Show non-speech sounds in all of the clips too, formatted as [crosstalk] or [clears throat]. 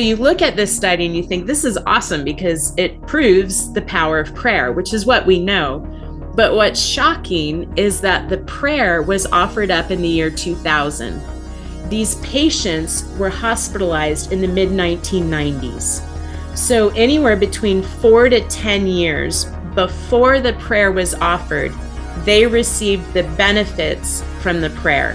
So you look at this study and you think this is awesome because it proves the power of prayer, which is what we know. But what's shocking is that the prayer was offered up in the year 2000. These patients were hospitalized in the mid 1990s. So, anywhere between four to 10 years before the prayer was offered, they received the benefits from the prayer.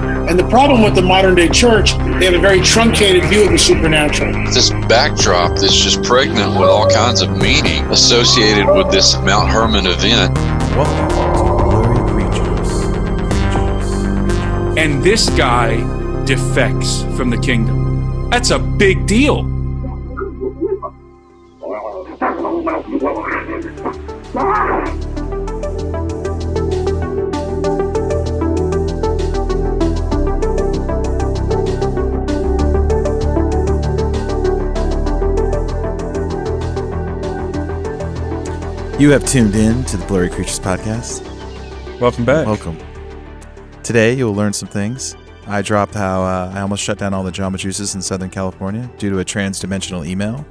And the problem with the modern day church, they have a very truncated view of the supernatural. This backdrop that's just pregnant with all kinds of meaning associated with this Mount Hermon event. Welcome to Blurry Creatures. and this guy defects from the kingdom. That's a big deal. You have tuned in to the Blurry Creatures podcast. Welcome back. Welcome. Today, you will learn some things. I dropped how uh, I almost shut down all the Jamba Juices in Southern California due to a trans-dimensional email.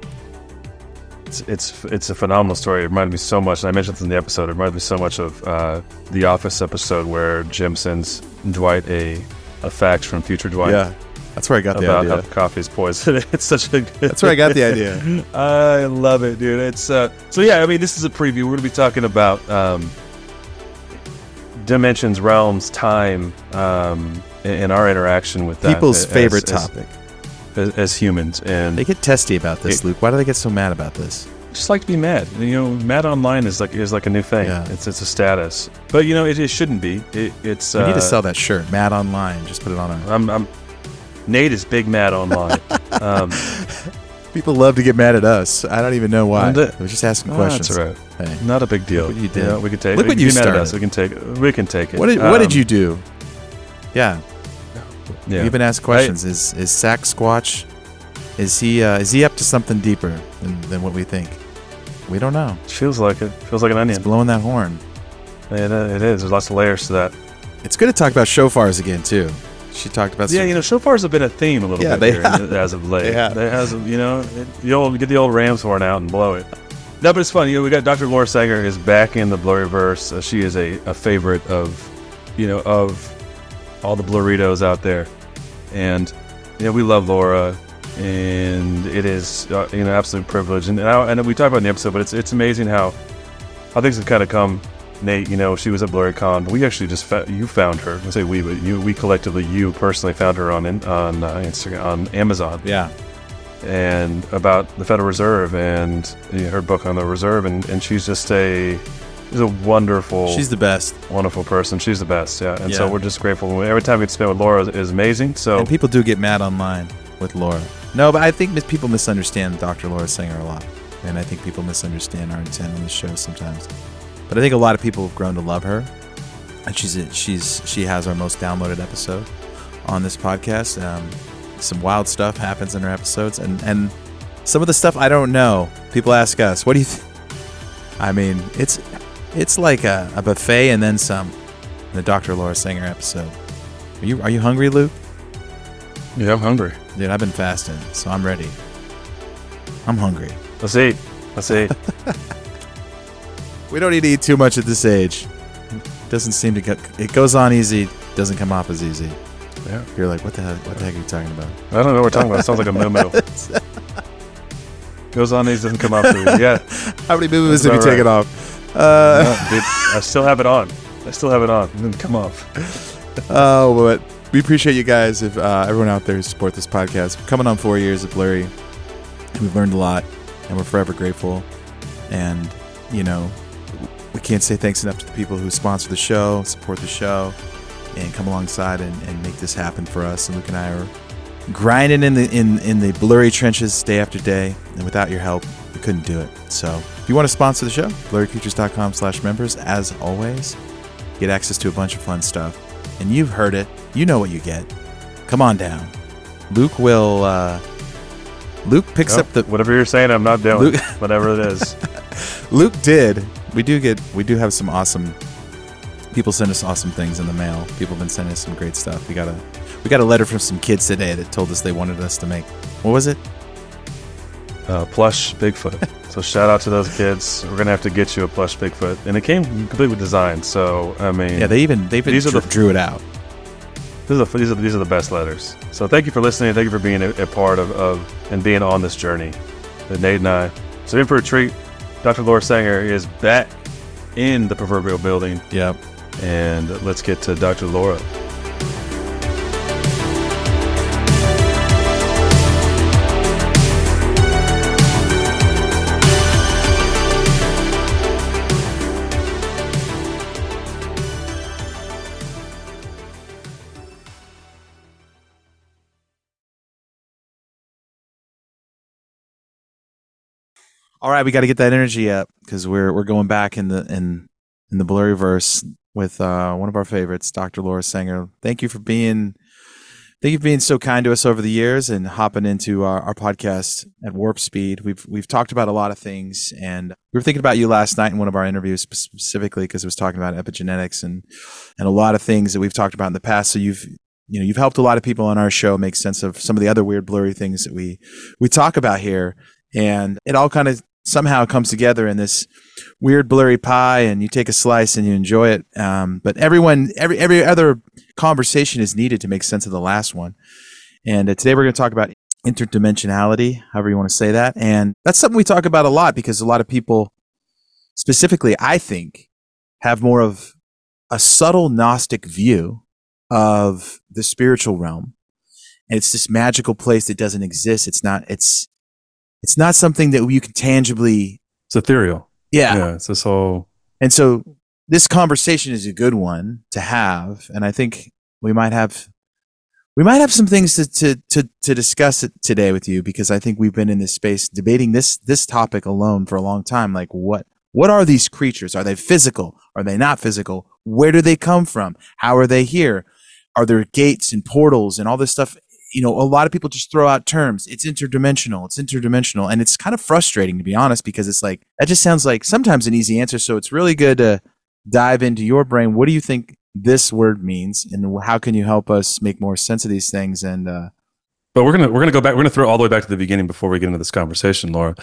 It's, it's it's a phenomenal story. It reminded me so much, and I mentioned this in the episode. It reminded me so much of uh, the Office episode where Jim sends Dwight a a fax from future Dwight. Yeah, that's where I got the about idea. how the coffee is poison. [laughs] it's such a. Good That's where I got the idea. I love it, dude. It's uh, so yeah. I mean, this is a preview. We're gonna be talking about um, dimensions, realms, time, um, and, our interaction with that. People's as- favorite as- topic. as, as humans, and They get testy about this, It- Luke. Why do they get so mad about this? just like to be mad. You know, mad online is like is like a new thing. Yeah. It's it's a status, but you know, it, it shouldn't be. It, it's We need uh, to sell that shirt. Mad online. Just put it on our. I'm, I'm Nate is big mad online. [laughs] um, People love to get mad at us. I don't even know why. It- We're just asking oh, questions. That's right. Hey, Not a big deal. Look what you did. know, we can take. Look what you mad at us. started. We can take. We can take it. what did What did Um, you do? Yeah, Yeah. You've been asked questions. is is Sasquatch? Is he uh, is he up to something deeper than, than what we think? We don't know. Feels like it. Feels like an onion. blowing that horn. It, uh, it is. There's lots of layers to that. It's good to talk about shofars again too. She talked about Yeah, you know, shofars have been a theme a little Yeah, bit they here have. as of late. They have. There has, you know, it, the old get the old Rams horn out and blow it. No, but it's fun. You know, we got Dr. Laura Sanger is back in the Blurryverse. Uh, she is a, a favorite of, you know, of all the Blurritos out there, and you know, we love Laura, and it is uh, you know absolute privilege. And and, I, and we talked about it in the episode, but it's it's amazing how how things have kind of come. Nate, you know, she was at BlurryCon. We actually just fa- you found her. I say we, but you, we collectively, you personally found her on in, on uh, Instagram, on Amazon, Yeah, and about the Federal Reserve and you know, her book on the Reserve, and, and she's just a she's a wonderful, she's the best. wonderful person. She's the best, yeah. And so we're just grateful. Every time we spend with Laura is, is amazing. So And people do get mad online with Laura. No, but I think mis- people misunderstand Dr. Laura Sanger a lot, and I think people misunderstand our intent on the show sometimes. But I think a lot of people have grown to love her, and she's a, she's she has our most downloaded episode on this podcast. Um, some wild stuff happens in her episodes, and and some of the stuff I don't know. People ask us, "What do you?" Th-? I mean, it's it's like a, a buffet and then some. The Dr. Laura Sanger episode. Are you are you hungry, Luke? yeah, I'm hungry. Dude, I've been fasting, so I'm ready. I'm hungry. Let's eat. Let's eat. [laughs] We don't need to eat too much at this age. It doesn't seem to get. It goes on easy, doesn't come off as easy. yeah. You're like, what the heck? What the heck are you talking about? I don't know what we're talking about. It sounds like a moo [laughs] Goes on these doesn't come off. through. Yeah. [laughs] How many movies have you about taken off? Uh, No, dude, I still have it on. I still have it on. It didn't come off. [laughs] oh, but we appreciate you guys, if uh, everyone out there who support this podcast. We're coming on four years of Blurry, we've learned a lot, and we're forever grateful. And you know, can't say thanks enough to the people who sponsor the show, support the show, and come alongside and, and make this happen for us. And Luke and I are grinding in the in in the blurry trenches day after day, and without your help, we couldn't do it. So, if you want to sponsor the show, blurrycreatures.com/members. As always, get access to a bunch of fun stuff, and you've heard it. You know what you get. Come on down. Luke will. Uh, Luke picks up the whatever you're saying. I'm not doing. Luke- whatever it is. [laughs] Luke did. We do get. We do have some awesome. People send us awesome things in the mail. People have been sending us some great stuff. We got a. We got a letter from some kids today that told us they wanted us to make. What was it? uh, plush Bigfoot. so shout out to those kids. We're gonna have to get you a plush Bigfoot, and it came complete with design. So I mean, Yeah, they even they even These are drew, the- drew it out. these are, these are these are the best letters. So thank you for listening. Thank you for being a, a part of, of and being on this journey. Nate and I. So in for a treat. Dr. Laura Sanger is back in the proverbial building, Yep. and let's get to Dr. Laura. All right, we got to get that energy up because we're we're going back in the in in the blurry verse with uh, one of our favorites, Dr. Laura Sanger. Thank you for being thank you for being so kind to us over the years and hopping into our, our podcast at warp speed. We've we've talked about a lot of things, and we were thinking about you last night in one of our interviews specifically because it was talking about epigenetics and and a lot of things that we've talked about in the past. So you've you know you've helped a lot of people on our show make sense of some of the other weird blurry things that we we talk about here and it all kind of somehow comes together in this weird blurry pie and you take a slice and you enjoy it. Um, but everyone every every other conversation is needed to make sense of the last one. And uh, today we're going to talk about interdimensionality however you want to say that. And that's something we talk about a lot because a lot of people specifically i think have more of a subtle gnostic view of the spiritual realm. And it's this magical place that doesn't exist. It's not it's it's not something that you can tangibly It's ethereal. yeah. Yeah, it's this whole and so this conversation is a good one to have and i think we might have we might have some things to to to, to discuss it today with you because i think we've been in this space debating this this topic alone for a long time. Like what what are these creatures? Are they physical? Are they not physical? Where do they come from? How are they here? Are there gates and portals and all this stuff you know a lot of people just throw out terms it's interdimensional it's interdimensional and it's kind of frustrating to be honest because it's like that just sounds like sometimes an easy answer so it's really good to dive into your brain what do you think this word means and how can you help us make more sense of these things and uh But we're gonna we're gonna go back. We're gonna throw all the way back to the beginning before we get into this conversation, Laura.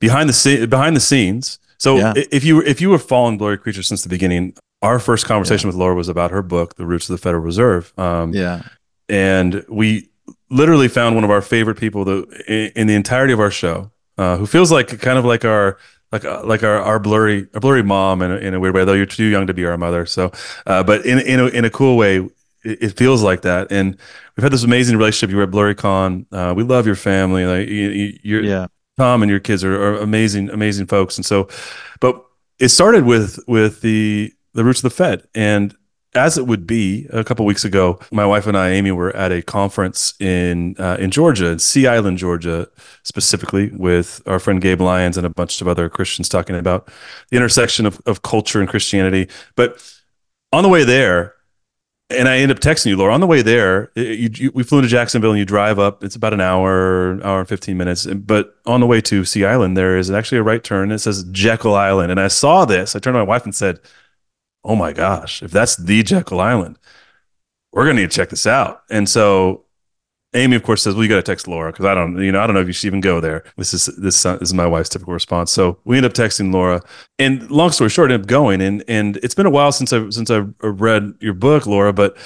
Behind the scene, behind the scenes. So Yeah. if you if you were following Blurry Creature since the beginning, our first conversation with Laura was about her book, The Roots of the Federal Reserve. Um, yeah and we literally found one of our favorite people that, in, the entirety of our show, uh, who feels like kind of like our like uh, like our, our blurry our blurry mom in a, in a weird way. Though you're too young to be our mother, so uh, but in in a, in a cool way, it, it feels like that. And we've had this amazing relationship. You were at BlurryCon. Uh, we love your family. Like you, you, you're yeah Tom and your kids are, are amazing, amazing folks. And so, but it started with with the the roots of the Fed, and as it would be, a couple weeks ago, my wife and I, Amy, were at a conference in uh, in Georgia, in Sea Island, Georgia, specifically with our friend Gabe Lyons and a bunch of other Christians talking about the intersection of, of culture and Christianity. But on the way there, and I end up texting you, Laura. On the way there, you, you, we flew into Jacksonville, and you drive up. It's about an hour, hour and fifteen minutes. But on the way to Sea Island, there is actually a right turn. It says Jekyll Island, and I saw this. I turned to my wife and said, "Oh my gosh, if that's the Jekyll Island, we're gonna need to check this out." And so Amy, of course, says, "Well, you got to text Laura because I don't, you know, I don't know if you should even go there." This is this, uh, this is my wife's typical response. So we end up texting Laura, and long story short, end up going. And and it's been a while since I since I read your book, Laura. But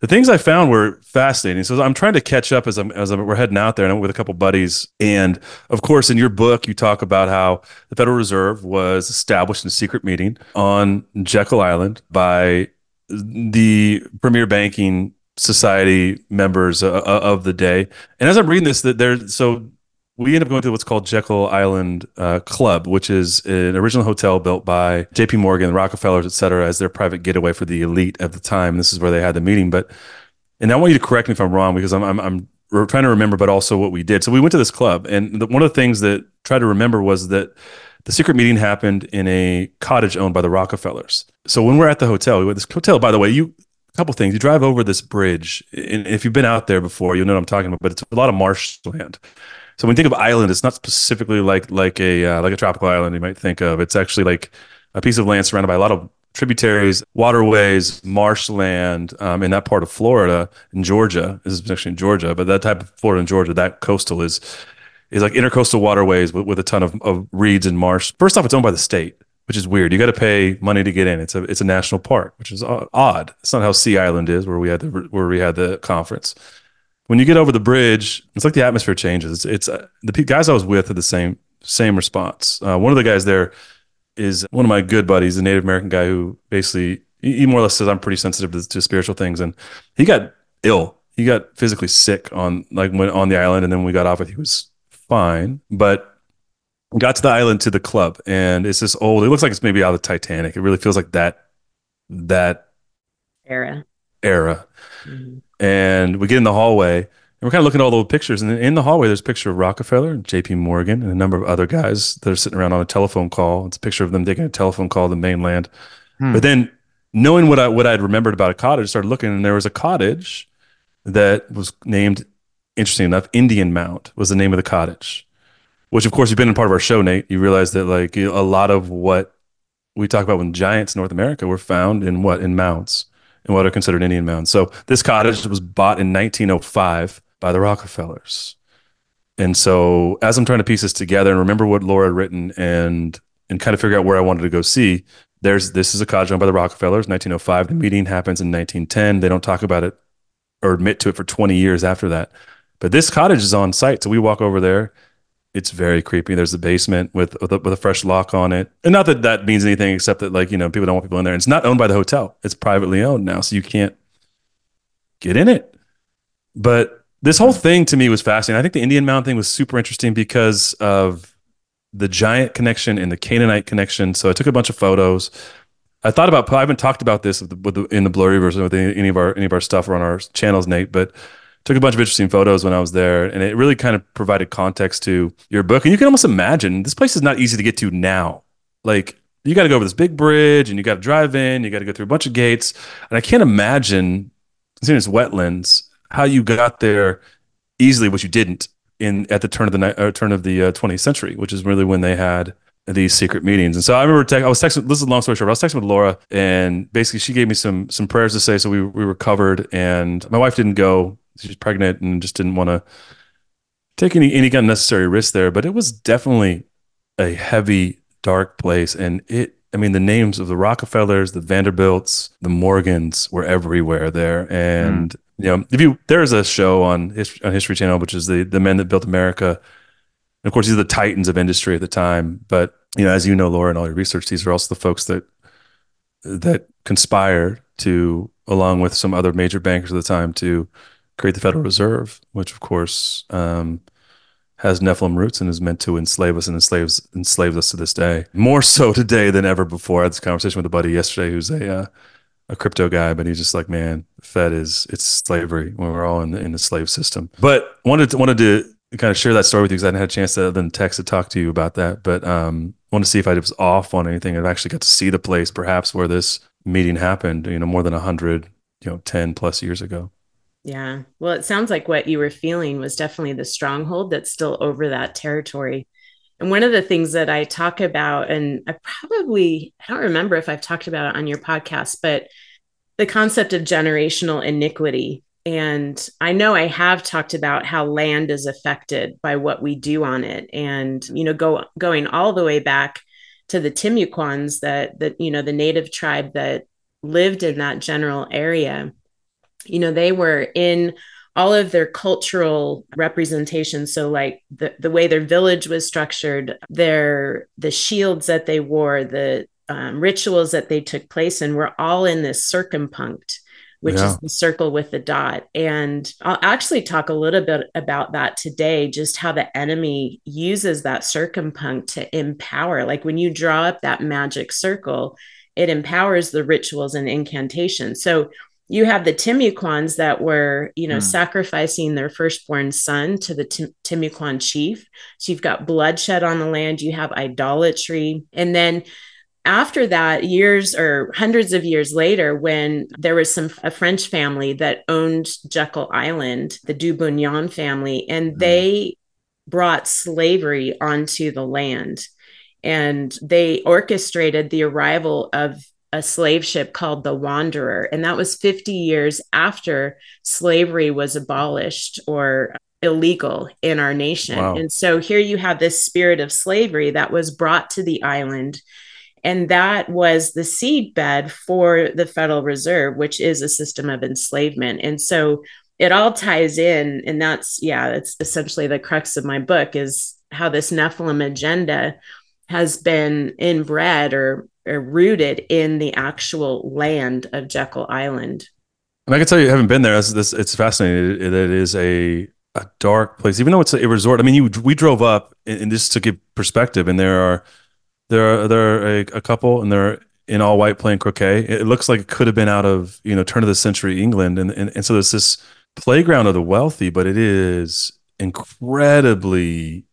the things I found were fascinating. So I'm trying to catch up as I'm as I'm, we're heading out there, and I'm with a couple buddies. And of course, in your book, you talk about how the Federal Reserve was established in a secret meeting on Jekyll Island by the premier banking society members uh, uh, of the day. And as I'm reading this, that there, so we end up going to what's called Jekyll Island uh, Club, which is an original hotel built by J.P. Morgan, the Rockefellers, et cetera, as their private getaway for the elite at the time. This is where they had the meeting. But and I want you to correct me if I'm wrong because I'm I'm, I'm trying to remember, but also what we did. So we went to this club, and the, one of the things that I tried to remember was that the secret meeting happened in a cottage owned by the Rockefellers. So when we're at the hotel, we went this hotel. By the way, you a couple things. You drive over this bridge, and if you've been out there before, you'll know what I'm talking about. But it's a lot of marshland. So when you think of island, it's not specifically like like a uh, like a tropical island you might think of. It's actually like a piece of land surrounded by a lot of tributaries, waterways, marshland um, in that part of Florida in Georgia. This is actually in Georgia, but that type of Florida and Georgia, that coastal is is like intercoastal waterways with, with a ton of, of reeds and marsh. First off, it's owned by the state, which is weird. You got to pay money to get in. It's a it's a national park, which is odd. It's not how Sea Island is, where we had the where we had the conference when you get over the bridge, it's like the atmosphere changes. It's, it's uh, the guys I was with had the same same response. Uh, one of the guys there is one of my good buddies, a Native American guy who basically he more or less says I'm pretty sensitive to, to spiritual things, and he got ill. He got physically sick on like when on the island, and then we got off it. He was fine, but got to the island to the club, and it's this old. It looks like it's maybe out of the Titanic. It really feels like that that era era. Mm-hmm and we get in the hallway and we're kind of looking at all the old pictures. And in the hallway, there's a picture of Rockefeller and J.P. Morgan and a number of other guys that are sitting around on a telephone call. It's a picture of them taking a telephone call to the mainland. Hmm. But then, knowing what I what I'd remembered about a cottage, I started looking, and there was a cottage that was named, interesting enough, Indian Mound was the name of the cottage. Which, of course, you've been in part of our show, Nate. You realize that like a lot of what we talk about when giants in North America were found in what in mounts in what are considered Indian mounds. So this cottage was bought in 1905 by the Rockefellers. And so as I'm trying to piece this together and remember what Laura had written and and kind of figure out where I wanted to go see, there's this is a cottage owned by the Rockefellers, 1905. The meeting happens in 1910. They don't talk about it or admit to it for 20 years after that. But this cottage is on site. So we walk over there it's very creepy. There's a basement with with a, with a, fresh lock on it, and not that that means anything except that like you know people don't want people in there. And it's not owned by the hotel; it's privately owned now, so you can't get in it. But this whole thing to me was fascinating. I think the Indian Mound thing was super interesting because of the giant connection and the Canaanite connection. So I took a bunch of photos. I thought about I haven't talked about this in the blurry version with any of our any of our stuff or on our channels, Nate, but took a bunch of interesting photos when I was there, and it really kind of provided context to your book. And you can almost imagine this place is not easy to get to now. Like you got to go over this big bridge, and you got to drive in, you got to go through a bunch of gates, and I can't imagine, considering it's wetlands, how you got there easily, which you didn't in at the turn of the uh, turn of the uh, 20th century, which is really when they had these secret meetings. And so I remember te- I was texting. This is a long story short. I was texting with Laura, and basically she gave me some some prayers to say. So we we were covered, and my wife didn't go she's pregnant and just didn't want to take any any kind of necessary risk there. But it was definitely a heavy, dark place, and it. I mean, the names of the Rockefellers, the Vanderbilts, the Morgans were everywhere there, and mm. you know, if you there's a show on History, on History Channel, which is the the men that built America. And of course, these are the titans of industry at the time. But you know, as you know, Laura, and all your research, these are also the folks that that conspired to, along with some other major bankers at the time, to create the Federal Reserve, which of course um, has Nephilim roots and is meant to enslave us and enslaves enslaves us to this day. More so [laughs] today than ever before. I had this conversation with a buddy yesterday who's a uh, a crypto guy, but he's just like, man, Fed is it's slavery when we're all in the in the slave system. But wanted to, wanted to kind of share that story with you because I hadn't had a chance to then text to talk to you about that. But um, want to see if I was off on anything. I've actually got to see the place, perhaps where this meeting happened. You know, more than a hundred, you know, ten plus years ago. Yeah. Well, it sounds like what you were feeling was definitely the stronghold that's still over that territory. And one of the things that I talk about, and I probably, I don't remember if I've talked about it on your podcast, but the concept of generational iniquity. And I know I have talked about how land is affected by what we do on it. And, you know, go going all the way back to the Timucuans that that, you know, the native tribe that lived in that general area you know, they were in all of their cultural representations. So like the, the way their village was structured their the shields that they wore the um, rituals that they took place in were all in this circumpunct which yeah. is the circle with the dot. And i'll actually talk a little bit about that today just how the enemy uses that circumpunct to empower. Like when you draw up that magic circle it empowers the rituals and incantations. So you have the Timucuans that were, you know, mm. sacrificing their firstborn son to the Tim- Timucuan chief. So you've got bloodshed on the land, you have idolatry. And then after that, years or hundreds of years later, when there was some a French family that owned Jekyll Island, the du Bignon family, and mm. they brought slavery onto the land. And they orchestrated the arrival of a slave ship called the Wanderer. And that was 50 years after slavery was abolished or illegal in our nation. Wow. And so here you have this spirit of slavery that was brought to the island. And that was the seedbed for the Federal Reserve, which is a system of enslavement. And so it all ties in. And that's, yeah, that's essentially the crux of my book is how this Nephilim agenda has been inbred or or rooted in the actual land of Jekyll Island. And I can tell you, I haven't been there. It's, this, it's fascinating. It, it is a a dark place, even though it's a, resort. I mean, you, we drove up, and, and just to give perspective, and there are there are there are a, a couple, and they're in all white playing croquet. It looks like it could have been out of you know turn of the century England, and and, and so there's this playground of the wealthy, but it is incredibly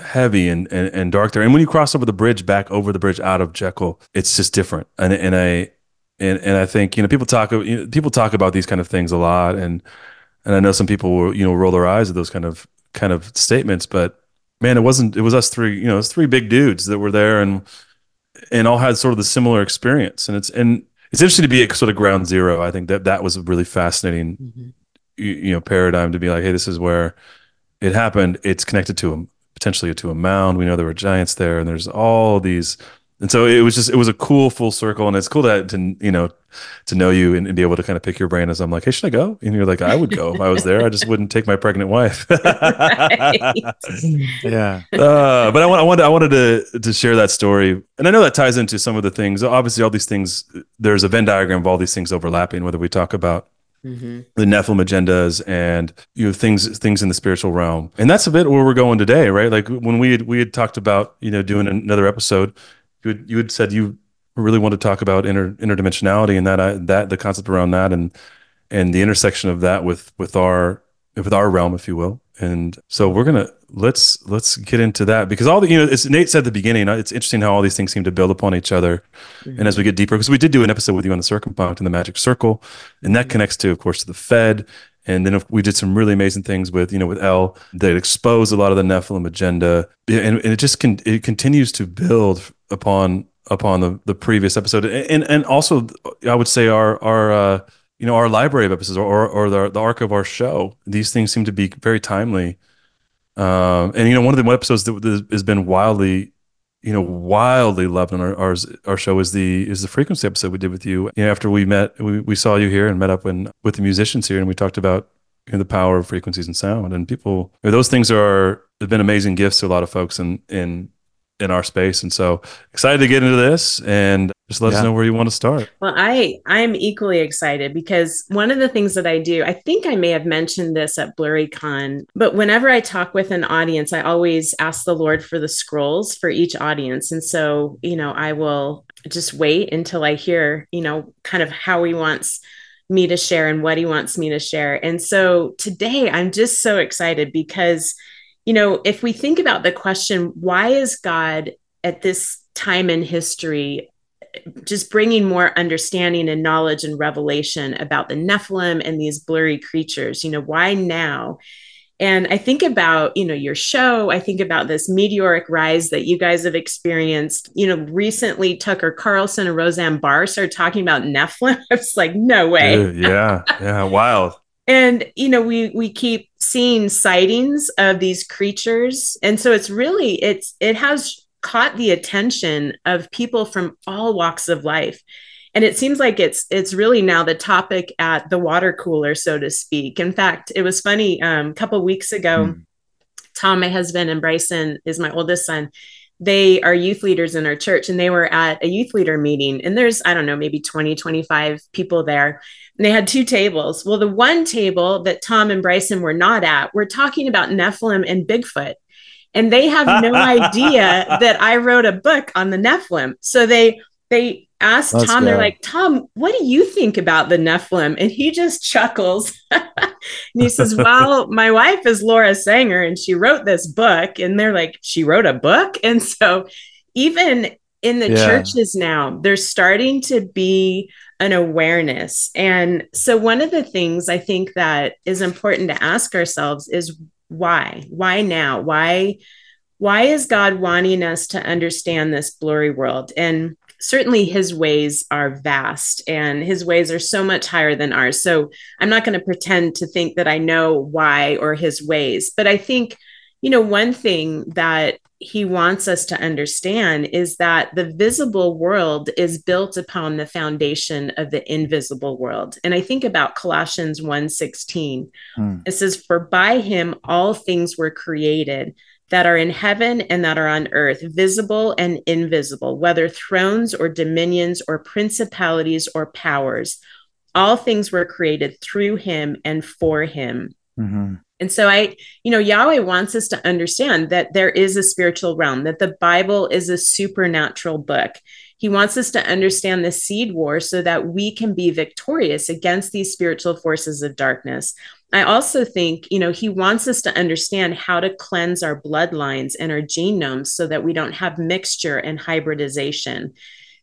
heavy and, and, and dark there. And when you cross over the bridge back over the bridge out of Jekyll, it's just different. And and I and and I think you know people talk you know, people talk about these kind of things a lot, and and I know some people will you know roll their eyes at those kind of kind of statements, but man, it wasn't. It was us three. You know, it was three big dudes that were there, and and all had sort of the similar experience. And it's and it's interesting to be at sort of ground zero. I think that that was a really fascinating, mm-hmm. you, you know, paradigm to be like, hey, this is where it happened. It's connected to them potentially to a mound. We know there were giants there, and there's all these. And so it was just it was a cool full circle, and it's cool that to you know to know you and, and, be able to kind of pick your brain as I'm like, hey, should I go? And you're like, I would go if I was there. I just wouldn't take my pregnant wife. [laughs] yeah. Uh, but I, want, I wanted I wanted to to share that story, and I know that ties into some of the things. Obviously, all these things. There's a Venn diagram of all these things overlapping. Whether we talk about Mm-hmm. the Nephilim agendas and you know things things in the spiritual realm. And that's a bit where we're going today, right? Like when we had we had talked about you know doing another episode, you had, you had said you really want to talk about inter, interdimensionality and that I, that the concept around that and and the intersection of that with with our with our realm, if you will. And so we're gonna let's let's get into that because all the you know it's Nate said at the beginning. Uh, it's interesting how all these things seem to build upon each other, mm-hmm. and as we get deeper, because we did do an episode with you on the circumpunct and the magic circle, and that mm-hmm. connects to, of course, to the Fed. And then we did some really amazing things with you know with l that exposed a lot of the Nephilim agenda, and, and it just can it continues to build upon upon the the previous episode, and and also I would say our our uh, you know our library of episodes or or the the arc of our show. These things seem to be very timely um, and you know, one of the episodes that has been wildly, you know, wildly loved on our, our our show is the is the frequency episode we did with you. You know, after we met, we, we saw you here and met up when with the musicians here, and we talked about you know, the power of frequencies and sound. And people, you know, those things are have been amazing gifts to a lot of folks and in in our space. And so excited to get into this and just let yeah. us know where you want to start. Well, I I'm equally excited because one of the things that I do, I think I may have mentioned this at BlurryCon, but whenever I talk with an audience, I always ask the Lord for the scrolls for each audience. And so, you know, I will just wait until I hear, you know, kind of how he wants me to share and what he wants me to share. And so today I'm just so excited because you know, if we think about the question, why is God at this time in history just bringing more understanding and knowledge and revelation about the Nephilim and these blurry creatures? You know, why now? And I think about, you know, your show. I think about this meteoric rise that you guys have experienced. You know, recently Tucker Carlson and Roseanne Barr started talking about Nephilim. [laughs] I was like, no way. Dude, yeah, yeah, wild and you know we we keep seeing sightings of these creatures. And so it's really it's it has caught the attention of people from all walks of life. And it seems like it's it's really now the topic at the water cooler so to speak. In fact it was funny um, a couple weeks ago mm. tom my husband and bryson is my oldest son they are youth leaders in our church and they were at a youth leader meeting and there's i don't know maybe 20 25 people there. And they had two tables. Well the one table that tom and bryson were not at we're talking about nephilim and bigfoot. And they have no [laughs] idea that i wrote a book on the nephilim. So they they asked Let's Tom, go. they're like, Tom, what do you think about the Nephilim? And he just [laughs] chuckles. and he says, [laughs] Well, my wife is Laura Sanger and she wrote this book. And they're like, She wrote a book? And so even in the yeah. churches now, there's starting to be an awareness. And so one of the things I think that is important to ask ourselves is why? Why now? Why? Why is God wanting us to understand this blurry world? And certainly his ways are vast and his ways are so much higher than ours. So I'm not going to pretend to think that I know why or his ways, but I think, you know, one thing that he wants us to understand is that the visible world is built upon the foundation of the invisible world. And I think about Colossians 1:16. Hmm. It says for by him all things were created that are in heaven and that are on earth, visible and invisible, whether thrones or dominions or principalities or powers. All things were created through him and for him. Mm-hmm. And so I, you know, Yahweh wants us to understand that there is a spiritual realm, that the Bible is a supernatural book. He wants us to understand the seed war so that we can be victorious against these spiritual forces of darkness. I also think, you know, he wants us to understand how to cleanse our bloodlines and our genomes so that we don't have mixture and hybridization.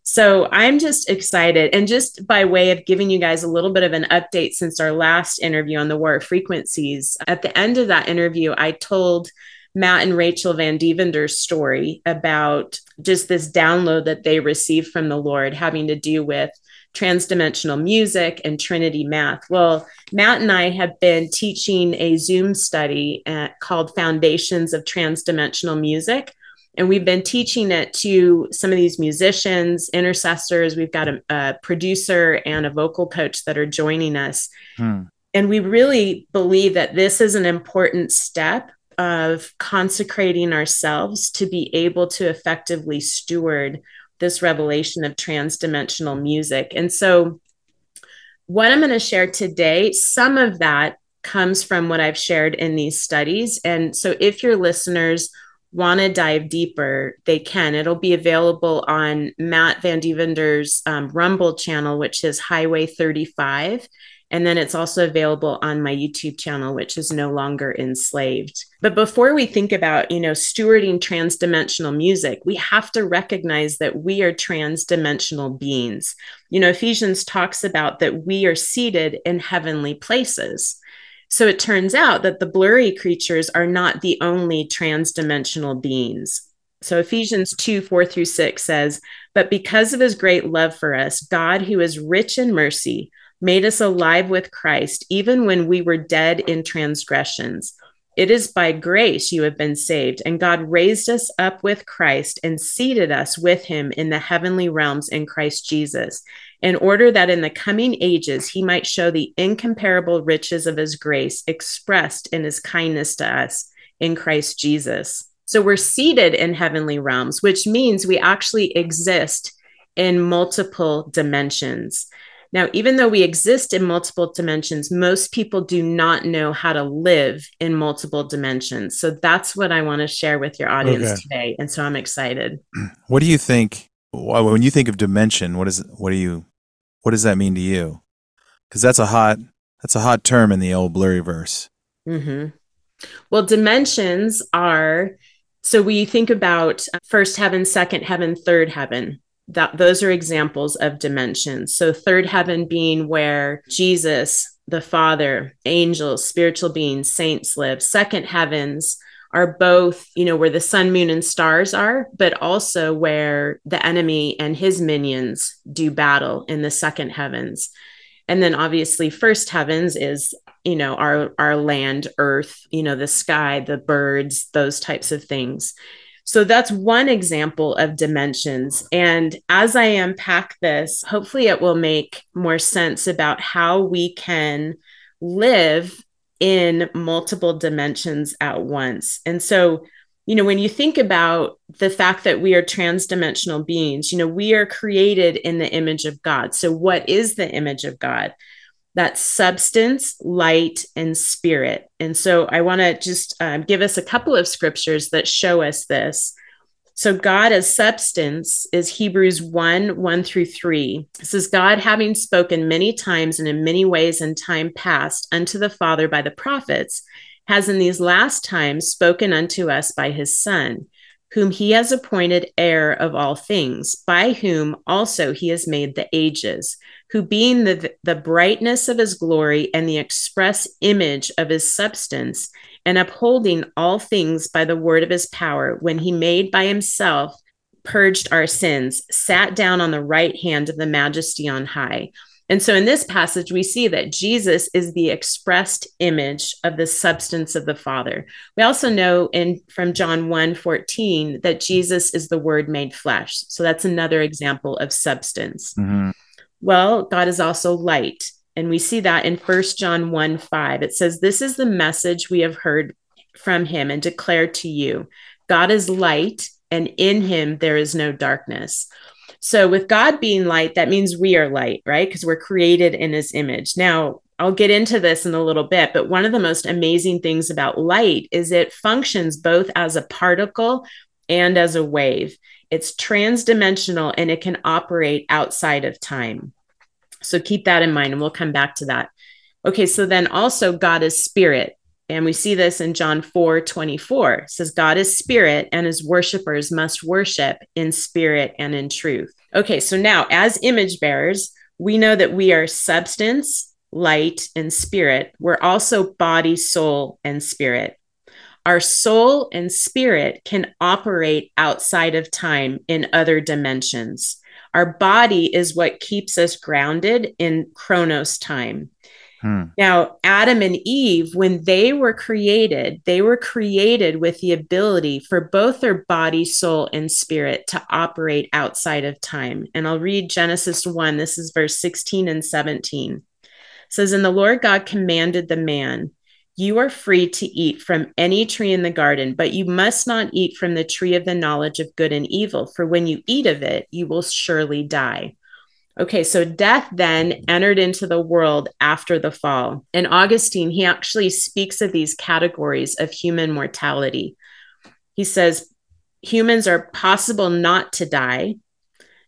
So I'm just excited. And just by way of giving you guys a little bit of an update since our last interview on the war of frequencies, at the end of that interview, I told Matt and Rachel Van Dievender's story about just this download that they received from the Lord having to do with transdimensional music and Trinity math. Well, Matt and I have been teaching a Zoom study at, called Foundations of Transdimensional Music. And we've been teaching it to some of these musicians, intercessors. We've got a, a producer and a vocal coach that are joining us. Hmm. And we really believe that this is an important step of consecrating ourselves to be able to effectively steward this revelation of transdimensional music. And so, what I'm going to share today, some of that comes from what I've shared in these studies. And so, if your listeners want to dive deeper, they can. It'll be available on Matt Van Dievender's um, Rumble channel, which is Highway 35. And then it's also available on my YouTube channel, which is no longer enslaved. But before we think about, you know, stewarding transdimensional music, we have to recognize that we are transdimensional beings. You know, Ephesians talks about that we are seated in heavenly places. So it turns out that the blurry creatures are not the only transdimensional beings. So Ephesians 2 4 through 6 says, But because of his great love for us, God, who is rich in mercy, made us alive with Christ, even when we were dead in transgressions. It is by grace you have been saved, and God raised us up with Christ and seated us with him in the heavenly realms in Christ Jesus, in order that in the coming ages he might show the incomparable riches of his grace expressed in his kindness to us in Christ Jesus. So we're seated in heavenly realms, which means we actually exist in multiple dimensions. Now, even though we exist in multiple dimensions, most people do not know how to live in multiple dimensions. So that's what I want to share with your audience okay. today. And so I'm excited. [clears throat] What do you think when you think of dimension? What is what do you what does that mean to you? Because that's a hot that's a hot term in the old blurry verse. Mm-hmm. Well, dimensions are so we think about first heaven, second heaven, third heaven that those are examples of dimensions. So third heaven being where Jesus, the Father, angels, spiritual beings, saints live. Second heavens are both, you know, where the sun, moon, and stars are, but also where the enemy and his minions do battle in the second heavens. And then obviously first heavens is, you know, our our land, earth, you know, the sky, the birds, those types of things. So that's one example of dimensions. And as I unpack this, hopefully it will make more sense about how we can live in multiple dimensions at once. And so, you know, when you think about the fact that we are transdimensional beings, you know, we are created in the image of God. So, what is the image of God? That's substance, light, and spirit. And so, I want to just uh, give us a couple of scriptures that show us this. So, God as substance is Hebrews 1 1 through 3. It says, God, having spoken many times and in many ways in time past unto the Father by the prophets, has in these last times spoken unto us by his Son, whom he has appointed heir of all things, by whom also he has made the ages, who being the, the brightness of his glory and the express image of his substance, and upholding all things by the word of his power, when he made by himself purged our sins, sat down on the right hand of the majesty on high. And so in this passage, we see that Jesus is the expressed image of the substance of the Father. We also know in from John 1 14 that Jesus is the word made flesh. So that's another example of substance. Mm-hmm. Well, God is also light. And we see that in First John 1 5. It says, This is the message we have heard from him and declared to you God is light, and in him there is no darkness. So, with God being light, that means we are light, right? Because we're created in his image. Now, I'll get into this in a little bit, but one of the most amazing things about light is it functions both as a particle and as a wave. It's transdimensional and it can operate outside of time. So keep that in mind, and we'll come back to that. Okay, so then also God is spirit. And we see this in John 4 24. It says, God is spirit, and his worshipers must worship in spirit and in truth. Okay, so now as image bearers, we know that we are substance, light, and spirit. We're also body, soul, and spirit. Our soul and spirit can operate outside of time in other dimensions. Our body is what keeps us grounded in chronos time. Hmm. Now, Adam and Eve, when they were created, they were created with the ability for both their body, soul, and spirit to operate outside of time. And I'll read Genesis 1. This is verse 16 and 17. It says, And the Lord God commanded the man, you are free to eat from any tree in the garden, but you must not eat from the tree of the knowledge of good and evil, for when you eat of it, you will surely die. Okay, so death then entered into the world after the fall. And Augustine, he actually speaks of these categories of human mortality. He says humans are possible not to die,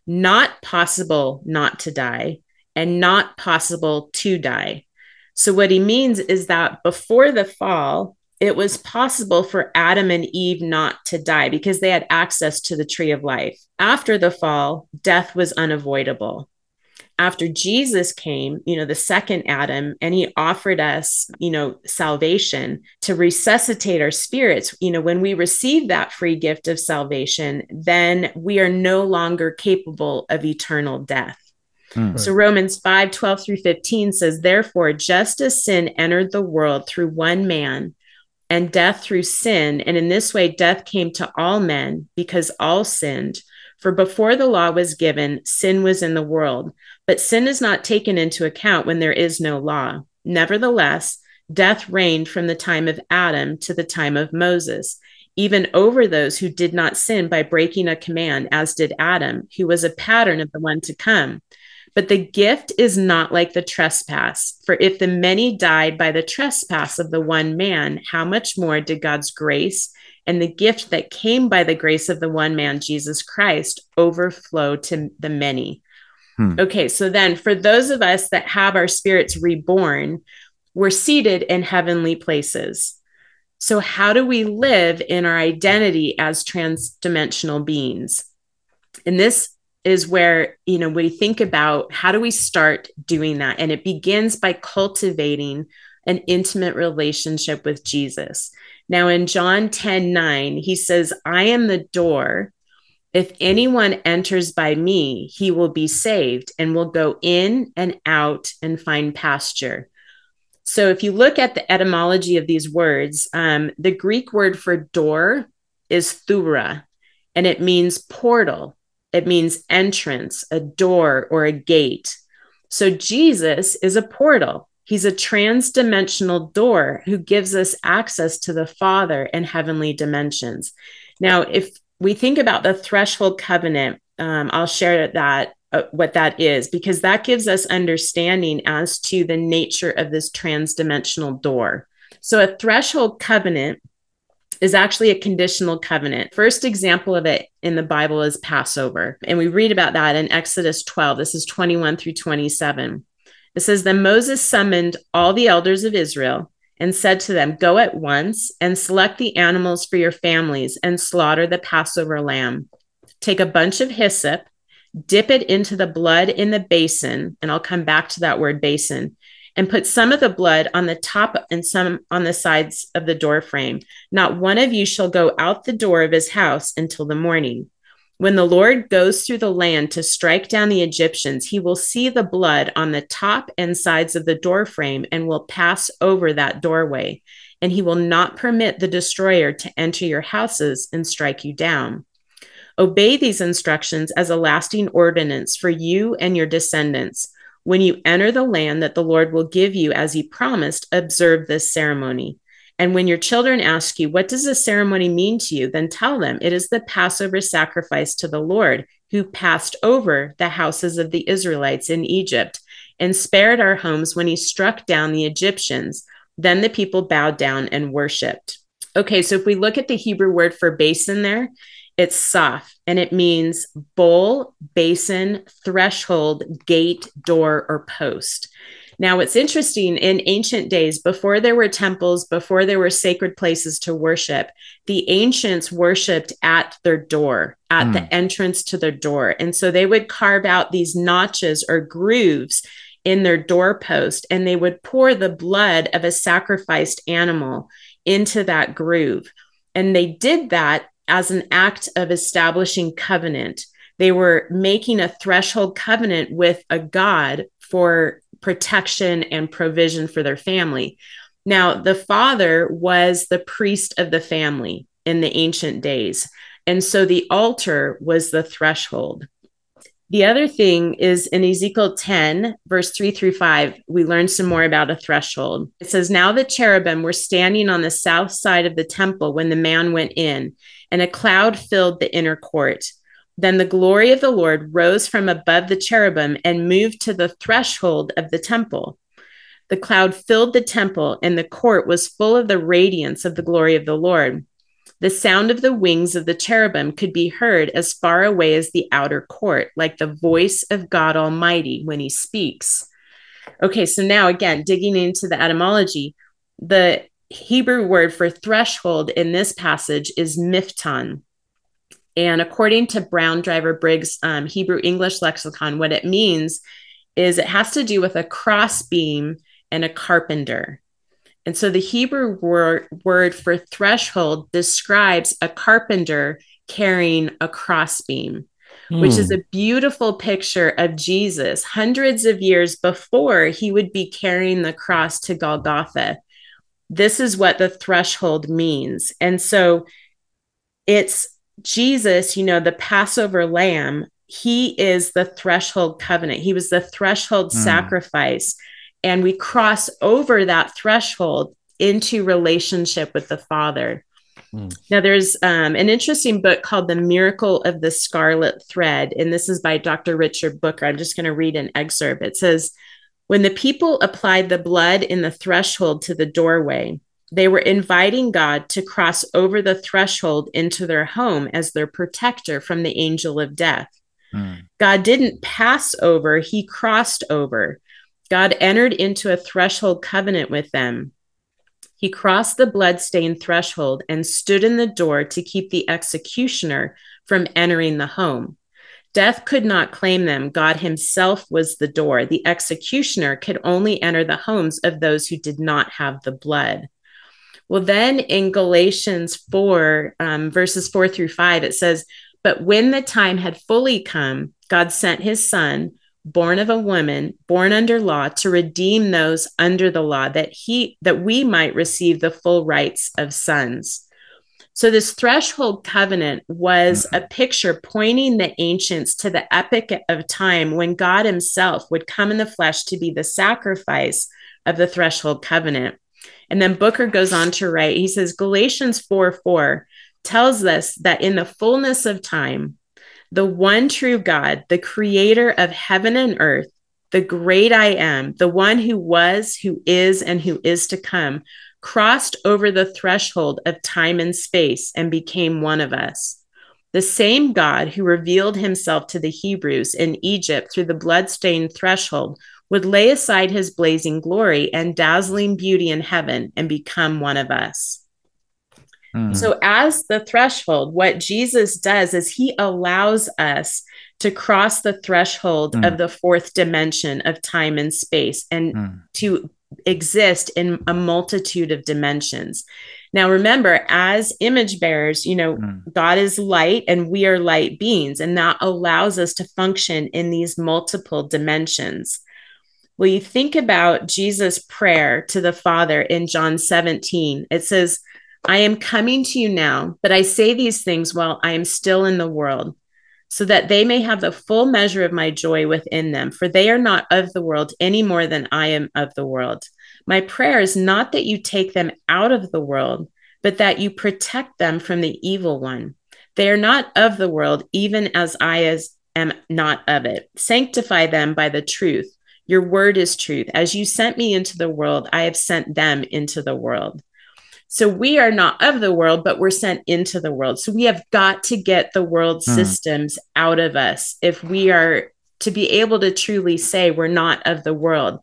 not possible not to die, and not possible to die. So, what he means is that before the fall, it was possible for Adam and Eve not to die because they had access to the tree of life. After the fall, death was unavoidable. After Jesus came, you know, the second Adam, and he offered us, you know, salvation to resuscitate our spirits. You know, when we receive that free gift of salvation, then we are no longer capable of eternal death. Mm. So Romans 5 12 through 15 says, Therefore, just as sin entered the world through one man, and death through sin, and in this way death came to all men because all sinned. For before the law was given, sin was in the world, but sin is not taken into account when there is no law. Nevertheless, death reigned from the time of Adam to the time of Moses, even over those who did not sin by breaking a command, as did Adam, who was a pattern of the one to come. But the gift is not like the trespass. For if the many died by the trespass of the one man, how much more did God's grace and the gift that came by the grace of the one man, Jesus Christ, overflow to the many? Hmm. Okay, so then for those of us that have our spirits reborn, we're seated in heavenly places. So, how do we live in our identity as transdimensional beings? And this is where you know we think about how do we start doing that? And it begins by cultivating an intimate relationship with jesus. Now in john 10 9 he says i am the door. If anyone enters by me he will be saved and will go in and out and find pasture. So if you look at the etymology of these words um, the greek word for door is thura and it means portal, it means entrance, a door, or a gate. So Jesus is a portal. He's a trans-dimensional door who gives us access to the Father and heavenly dimensions. Now, if we think about the threshold covenant, um, I'll share that uh, what that is because that gives us understanding as to the nature of this trans-dimensional door. So, a threshold covenant is actually a conditional covenant. First example of it in the Bible is Passover. And we read about that in Exodus 12. This is 21 through 27. It says, Then Moses summoned all the elders of Israel and said to them, Go at once and select the animals for your families and slaughter the Passover lamb. Take a bunch of hyssop, dip it into the blood in the basin, and I'll come back to that word basin, and put some of the blood on the top and some on the sides of the door frame. Not one of you shall go out the door of his house until the morning. When the Lord goes through the land to strike down the Egyptians, he will see the blood on the top and sides of the door frame and will pass over that doorway. And he will not permit the destroyer to enter your houses and strike you down. Obey these instructions as a lasting ordinance for you and your descendants when you enter the land that the Lord will give you as he promised, observe this ceremony. And when your children ask you, What does this ceremony mean to you? then tell them it is the Passover sacrifice to the Lord, who passed over the houses of the Israelites in Egypt and spared our homes when he struck down the Egyptians. Then the people bowed down and worshiped. Okay, so if we look at the Hebrew word for basin there, it's saf, and it means bowl, basin, threshold, gate, door, or post. Now, it's interesting in ancient days, before there were temples, before there were sacred places to worship, the ancients worshiped at their door, at mm. the hmm. entrance to their door. And so they would carve out these notches or grooves in their doorpost, and they would pour the blood of a sacrificed animal into that groove. And they did that as an act of establishing covenant. They were making a threshold covenant with a God for protection and provision for their family. Now, the father was the priest of the family in the ancient days. And so the altar was the threshold. The other thing is in Ezekiel 10, verse 3 through 5, we learn some more about a threshold. It says, Now the cherubim were standing on the south side of the temple when the man went in, and a cloud filled the inner court. Then the glory of the Lord rose from above the cherubim and moved to the threshold of the temple. The cloud filled the temple, and the court was full of the radiance of the glory of the Lord. The sound of the wings of the cherubim could be heard as far away as the outer court, like the voice of God Almighty when he speaks. Okay, so now again, digging into the etymology, the Hebrew word for threshold in this passage is miftan. And according to Brown Driver Briggs um, Hebrew English lexicon, what it means is it has to do with a crossbeam and a carpenter. And so the Hebrew word, word for threshold describes a carpenter carrying a crossbeam, mm. which is hmm. a beautiful picture of Jesus hundreds of years before he would be carrying the cross to Golgotha this is what the threshold means. And so it's Jesus, you know, the Passover lamb, he is the threshold covenant. He was the threshold mm. sacrifice. And we cross over that threshold into relationship with the Father. Mm. Now, there's um, an interesting book called The Miracle of the Scarlet Thread, and this is by Dr. Richard Booker. I'm just going to read an excerpt. It says, when the people applied the blood in the threshold to the doorway, they were inviting God to cross over the threshold into their home as their protector from the angel of death. Mm. God didn't pass over, he crossed over. God entered into a threshold covenant with them. He crossed the blood-stained threshold and stood in the door to keep the executioner from entering the home. Death could not claim them. God himself was the door. The executioner could only enter the homes of those who did not have the blood. Well, then in Galatians 4, um, verses 4 through 5, it says, But when the time had fully come, God sent his son, born of a woman, born under law, to redeem those under the law, that he that we might receive the full rights of sons. So, this threshold covenant was mm-hmm. a picture pointing the ancients to the epic of time when God Himself would come in the flesh to be the sacrifice of the threshold covenant. And then Booker goes on to write, he says, Galatians 4 4 tells us that in the fullness of time, the one true God, the creator of heaven and earth, the great I am, the one who was, who is, and who is to come, crossed over the threshold of time and space and became one of us. The same God who revealed himself to the Hebrews in Egypt through the blood-stained threshold would lay aside his blazing glory and dazzling beauty in heaven and become one of us. Mm. So, as the threshold, what Jesus does is he allows us to cross the threshold mm. of the fourth dimension of time and space and mm. to exist in a multitude of dimensions. Now, remember, as image bearers, you know, mm. God is light and we are light beings, and that allows us to function in these multiple dimensions. Well, you think about Jesus' prayer to the Father in John 17, it says, I am coming to you now, but I say these things while I am still in the world so that they may have the full measure of my joy within them. For they are not of the world any more than I am of the world. My prayer is not that you take them out of the world, but that you protect them from the evil one. They are not of the world, even as I as am not of it. Sanctify them by the truth. Your word is truth. As you sent me into the world, I have sent them into the world. So we are not of the world, but we're sent into the world. So we have got to get the world mm. systems out of us if we are to be able to truly say we're not of the world.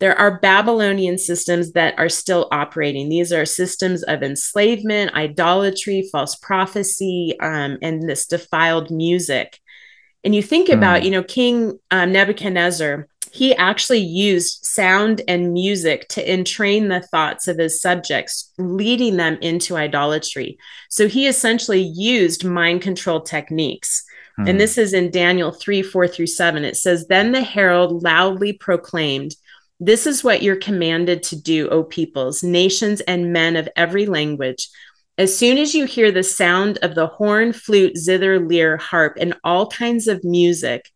There are Babylonian systems that are still operating. These are systems of enslavement, idolatry, false prophecy, um, and this defiled music. And you think mm. about, you know, King um, Nebuchadnezzar, he actually used sound and music to entrain the thoughts of his subjects, leading them into idolatry. So he essentially used mind control techniques. Hmm. And this is in Daniel 3 4 through 7. It says, Then the herald loudly proclaimed, This is what you're commanded to do, O peoples, nations, and men of every language. As soon as you hear the sound of the horn, flute, zither, lyre, harp, and all kinds of music,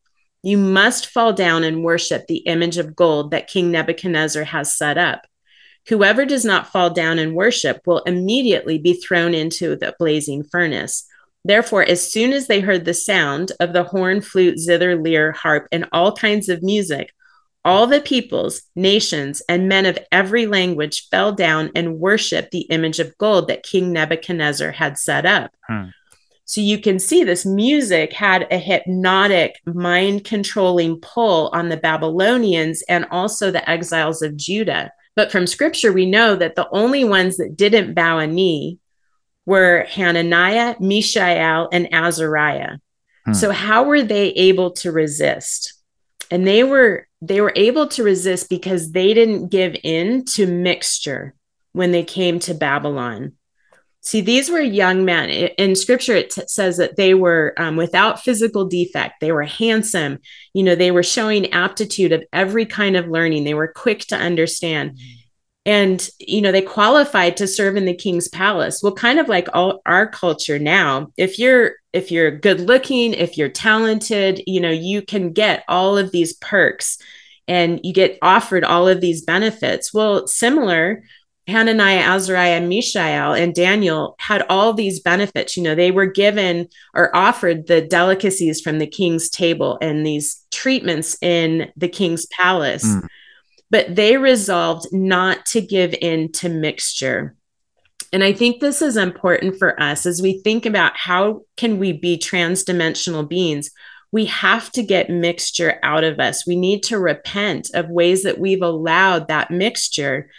you must fall down and worship the image of gold that King Nebuchadnezzar has set up. Whoever does not fall down and worship will immediately be thrown into the blazing furnace. Therefore, as soon as they heard the sound of the horn, flute, zither, lyre, harp, and all kinds of music, all the peoples, nations, and men of every language fell down and worshiped the image of gold that King Nebuchadnezzar had set up. Hmm. So you can see this music had a hypnotic, mind controlling pull on the Babylonians and also the exiles of Judah. But from scripture, we know that the only ones that didn't bow a knee were Hananiah, Mishael, and Azariah. Hmm. So how were they able to resist? And they were they were able to resist because they didn't give in to mixture when they came to Babylon. See, these were young men. In scripture, it t- says that they were um, without physical defect. They were handsome. You know, they were showing aptitude of every kind of learning. They were quick to understand. And, you know, they qualified to serve in the king's palace. Well, kind of like all our culture now, if you're if you're good looking, if you're talented, you know, you can get all of these perks and you get offered all of these benefits. Well, similar Hananiah, Azariah, Mishael, and Daniel had all these benefits. You know, they were given or offered the delicacies from the king's table and these treatments in the king's palace. Mm. But they resolved not to give in to mixture. And I think this is important for us as we think about how can we be transdimensional beings we have to get mixture out of us. We need to repent of ways that we've allowed that mixture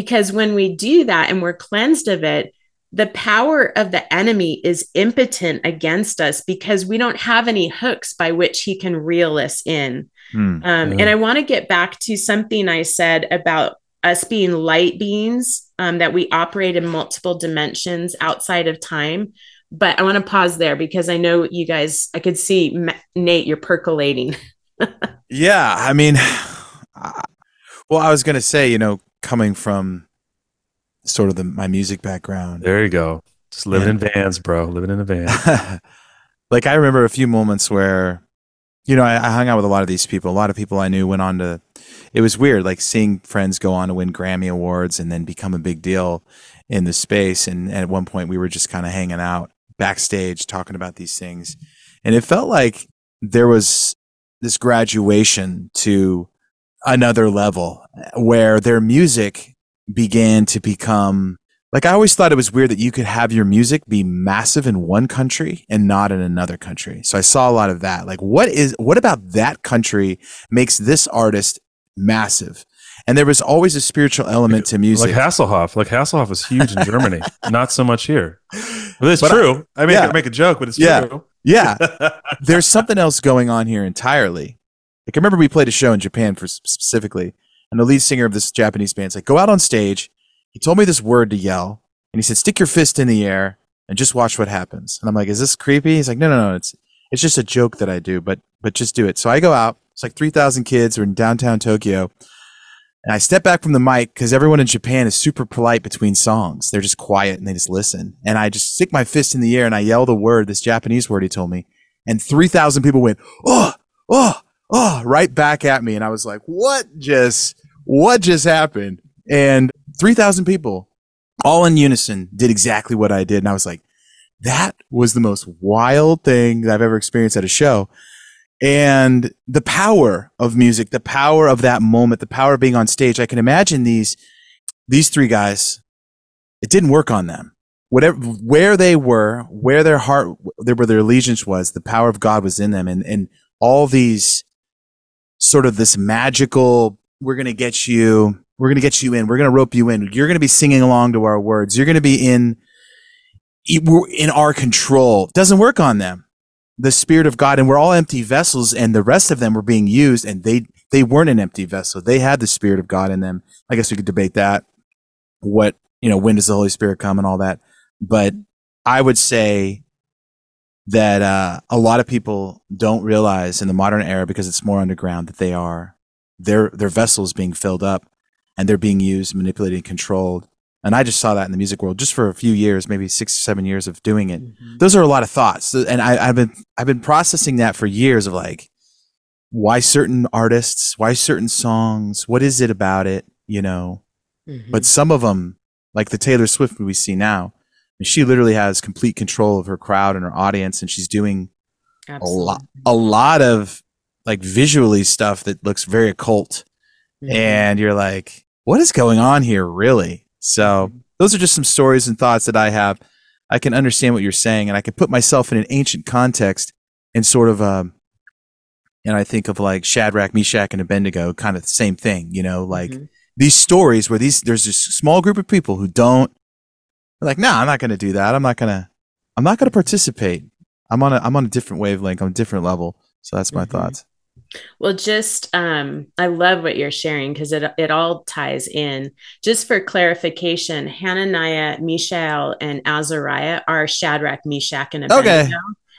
because when we do that and we're cleansed of it, the power of the enemy is impotent against us because we don't have any hooks by which he can reel us in. Mm, um, yeah. And I want to get back to something I said about us being light beings, um, that we operate in multiple dimensions outside of time. But I want to pause there because I know you guys, I could see Nate, you're percolating. [laughs] yeah. I mean, [sighs] well, I was going to say, you know, coming from sort of the my music background. There you go. Just living And- in vans, bro. Living in a van. [laughs] like I remember a few moments where, you know, I, I hung out with a lot of these people. A lot of people I knew went on to. It was weird, like seeing friends go on to win Grammy awards and then become a big deal in the space. And at one point, we were just kind of hanging out backstage talking about these things, and it felt like there was this graduation to another level where their music began to become like I always thought it was weird that you could have your music be massive in one country and not in another country. So I saw a lot of that. Like what is what about that country makes this artist massive? And there was always a spiritual element to music. Like Hasselhoff. Like Hasselhoff was huge in Germany. [laughs] Not so much here. But it's But I- true. I, mean, yeah. I make a joke, but it's Yeah. true. yeah. [laughs] There's something else going on here entirely. Like I remember we played a show in Japan for specifically, and the lead singer of this Japanese band's like, go out on stage. He told me this word to yell, and he said, stick your fist in the air and just watch what happens. And I'm like, is this creepy? He's like, no, no, no, it's it's just a joke that I do, but but just do it. So I go out. It's like three thousand kids. We're in downtown Tokyo. And I step back from the mic because everyone in Japan is super polite between songs. They're just quiet and they just listen. And I just stick my fist in the air and I yell the word, this Japanese word he told me. And 3,000 people went, oh, oh, oh, right back at me. And I was like, what just, what just happened? And 3,000 people all in unison did exactly what I did. And I was like, that was the most wild thing that I've ever experienced at a show and the power of music the power of that moment the power of being on stage i can imagine these these three guys it didn't work on them whatever where they were where their heart where their allegiance was the power of god was in them and and all these sort of this magical we're going to get you we're going to get you in we're going to rope you in you're going to be singing along to our words you're going to be in in our control doesn't work on them the spirit of God and we're all empty vessels and the rest of them were being used and they they weren't an empty vessel. They had the spirit of God in them. I guess we could debate that. What, you know, when does the Holy Spirit come and all that. But I would say that uh, a lot of people don't realize in the modern era because it's more underground that they are their their vessels being filled up and they're being used, manipulated, and controlled. And I just saw that in the music world just for a few years, maybe six or seven years of doing it. Those are a lot of thoughts, and I, I've been I've been processing that for years of like, why certain artists, why certain songs, what is it about it, you know? But some of them, like the Taylor Swift we see now, she literally has complete control of her crowd and her audience, and she's doing a lot a lot of like visually stuff that looks very occult, mm-hmm. and you're like, what is going on here, really? So mm-hmm. those are just some stories and thoughts that I have. I can understand what you're saying, and I can put myself in an ancient context and sort of, um, and I think of like Shadrach, Meshach, and Abednego, kind of the same thing, you know, like mm-hmm. these stories where these there's this small group of people who don't they're like, no, nah, I'm not going to do that. I'm not going to, I'm not going to participate. I'm on a, I'm on a different wavelength, on a different level. So that's my thoughts. Well, just um, I love what you're sharing because it it all ties in. Just for clarification, Hananiah, Mishael, and Azariah are Shadrach, Meshach, and Abednego. Okay,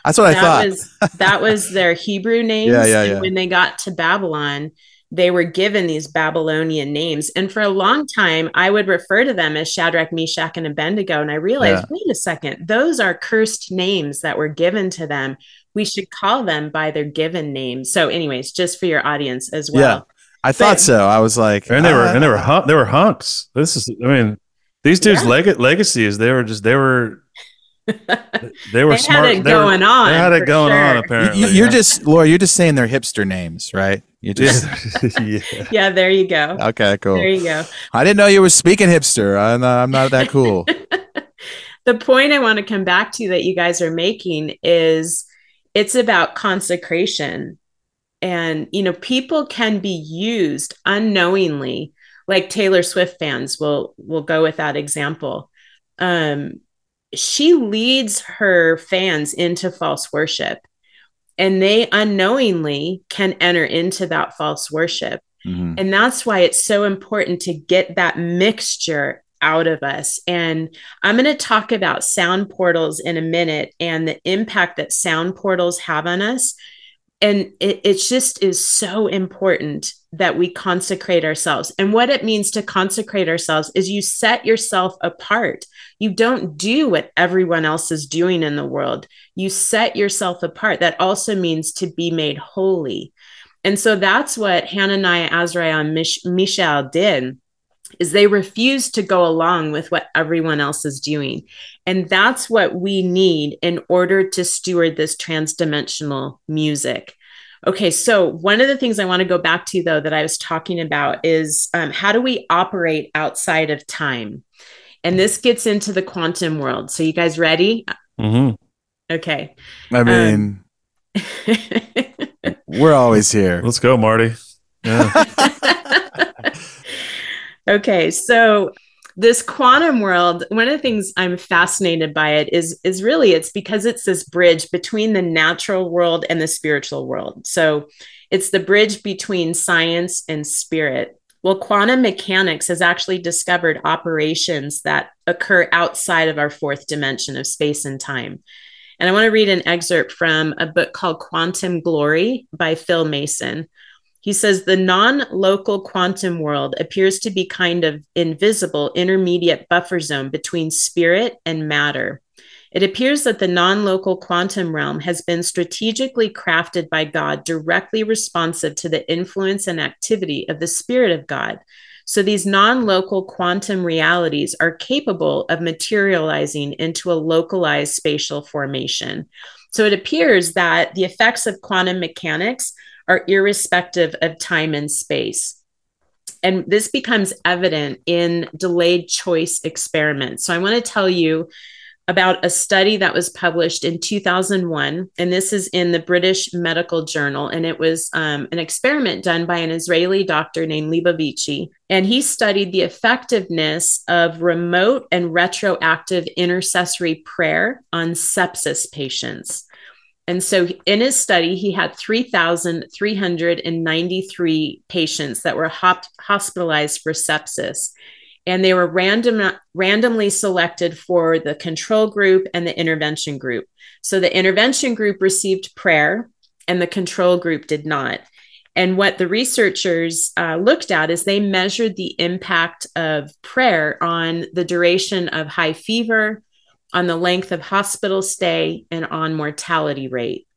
that's what I thought. Was, that was their Hebrew [laughs] names. Yeah, yeah, and yeah. when they got to Babylon, they were given these Babylonian names. And for a long time, I would refer to them as Shadrach, Meshach, and Abednego. And I realized, Yeah. wait a second, those are cursed names that were given to them. We should call them by their given names. So, anyways, just for your audience as well. yeah, I thought But- so. I was like, And they were ah. and they were hun- they were hunks. This is I mean, these dudes' Yeah. leg- legacy is they were just they were [laughs] they were They had it they were- going on, They had it going on apparently. You, you're yeah. just Laura. You're just saying they're hipster names, right? You just yeah. [laughs] [laughs] Yeah, there you go. okay, cool. There you go. I didn't know you were speaking hipster. I'm not, I'm not that cool. [laughs] the point I want to come back to that you guys are making is it's about consecration. And, you know, people can be used unknowingly, like Taylor Swift fans will will go with that example. Um, she leads her fans into false worship and they unknowingly can enter into that false worship. Mhm. And that's why it's so important to get that mixture out of us. And I'm going to talk about sound portals in a minute and the impact that sound portals have on us. and it, it just is so important that we consecrate ourselves. And what it means to consecrate ourselves is you set yourself apart. You don't do what everyone else is doing in the world. You set yourself apart. That also means to be made holy. And so that's what Hananiah, Azariah, and Mish- Mishael did is they refused to go along with what everyone else is doing. And that's what we need in order to steward this transdimensional music. Okay, so one of the things I want to go back to, though, that I was talking about is um, how do we operate outside of time? And this gets into the quantum world. So, you guys ready? Mm-hmm. Okay. I mean, um, [laughs] we're always here. Let's go, Marty. [laughs] Yeah. [laughs] okay, so this quantum world one of the things i'm fascinated by it is is really it's because it's this bridge between the natural world and the spiritual world. So it's the bridge between science and spirit. Well quantum mechanics has actually discovered operations that occur outside of our fourth dimension of space and time. And i want to read an excerpt from a book called quantum glory by phil mason he says the non local quantum world appears to be kind of invisible intermediate buffer zone between spirit and matter. It appears that the non local quantum realm has been strategically crafted by God, directly responsive to the influence and activity of the Spirit of God. So these non local quantum realities are capable of materializing into a localized spatial formation. So it appears that the effects of quantum mechanics are irrespective of time and space. And this becomes evident in delayed choice experiments. So I want to tell you about a study that was published in 2001, and this is in the British Medical Journal. And it was um, an experiment done by an Israeli doctor named Leibovici, And he studied the effectiveness of remote and retroactive intercessory prayer on sepsis patients. And so in his study, he had 3,393 patients that were hop- hospitalized for sepsis. And they were random, randomly selected for the control group and the intervention group. So the intervention group received prayer and the control group did not. And what the researchers uh, looked at is they measured the impact of prayer on the duration of high fever, on the length of hospital stay, and on mortality rate.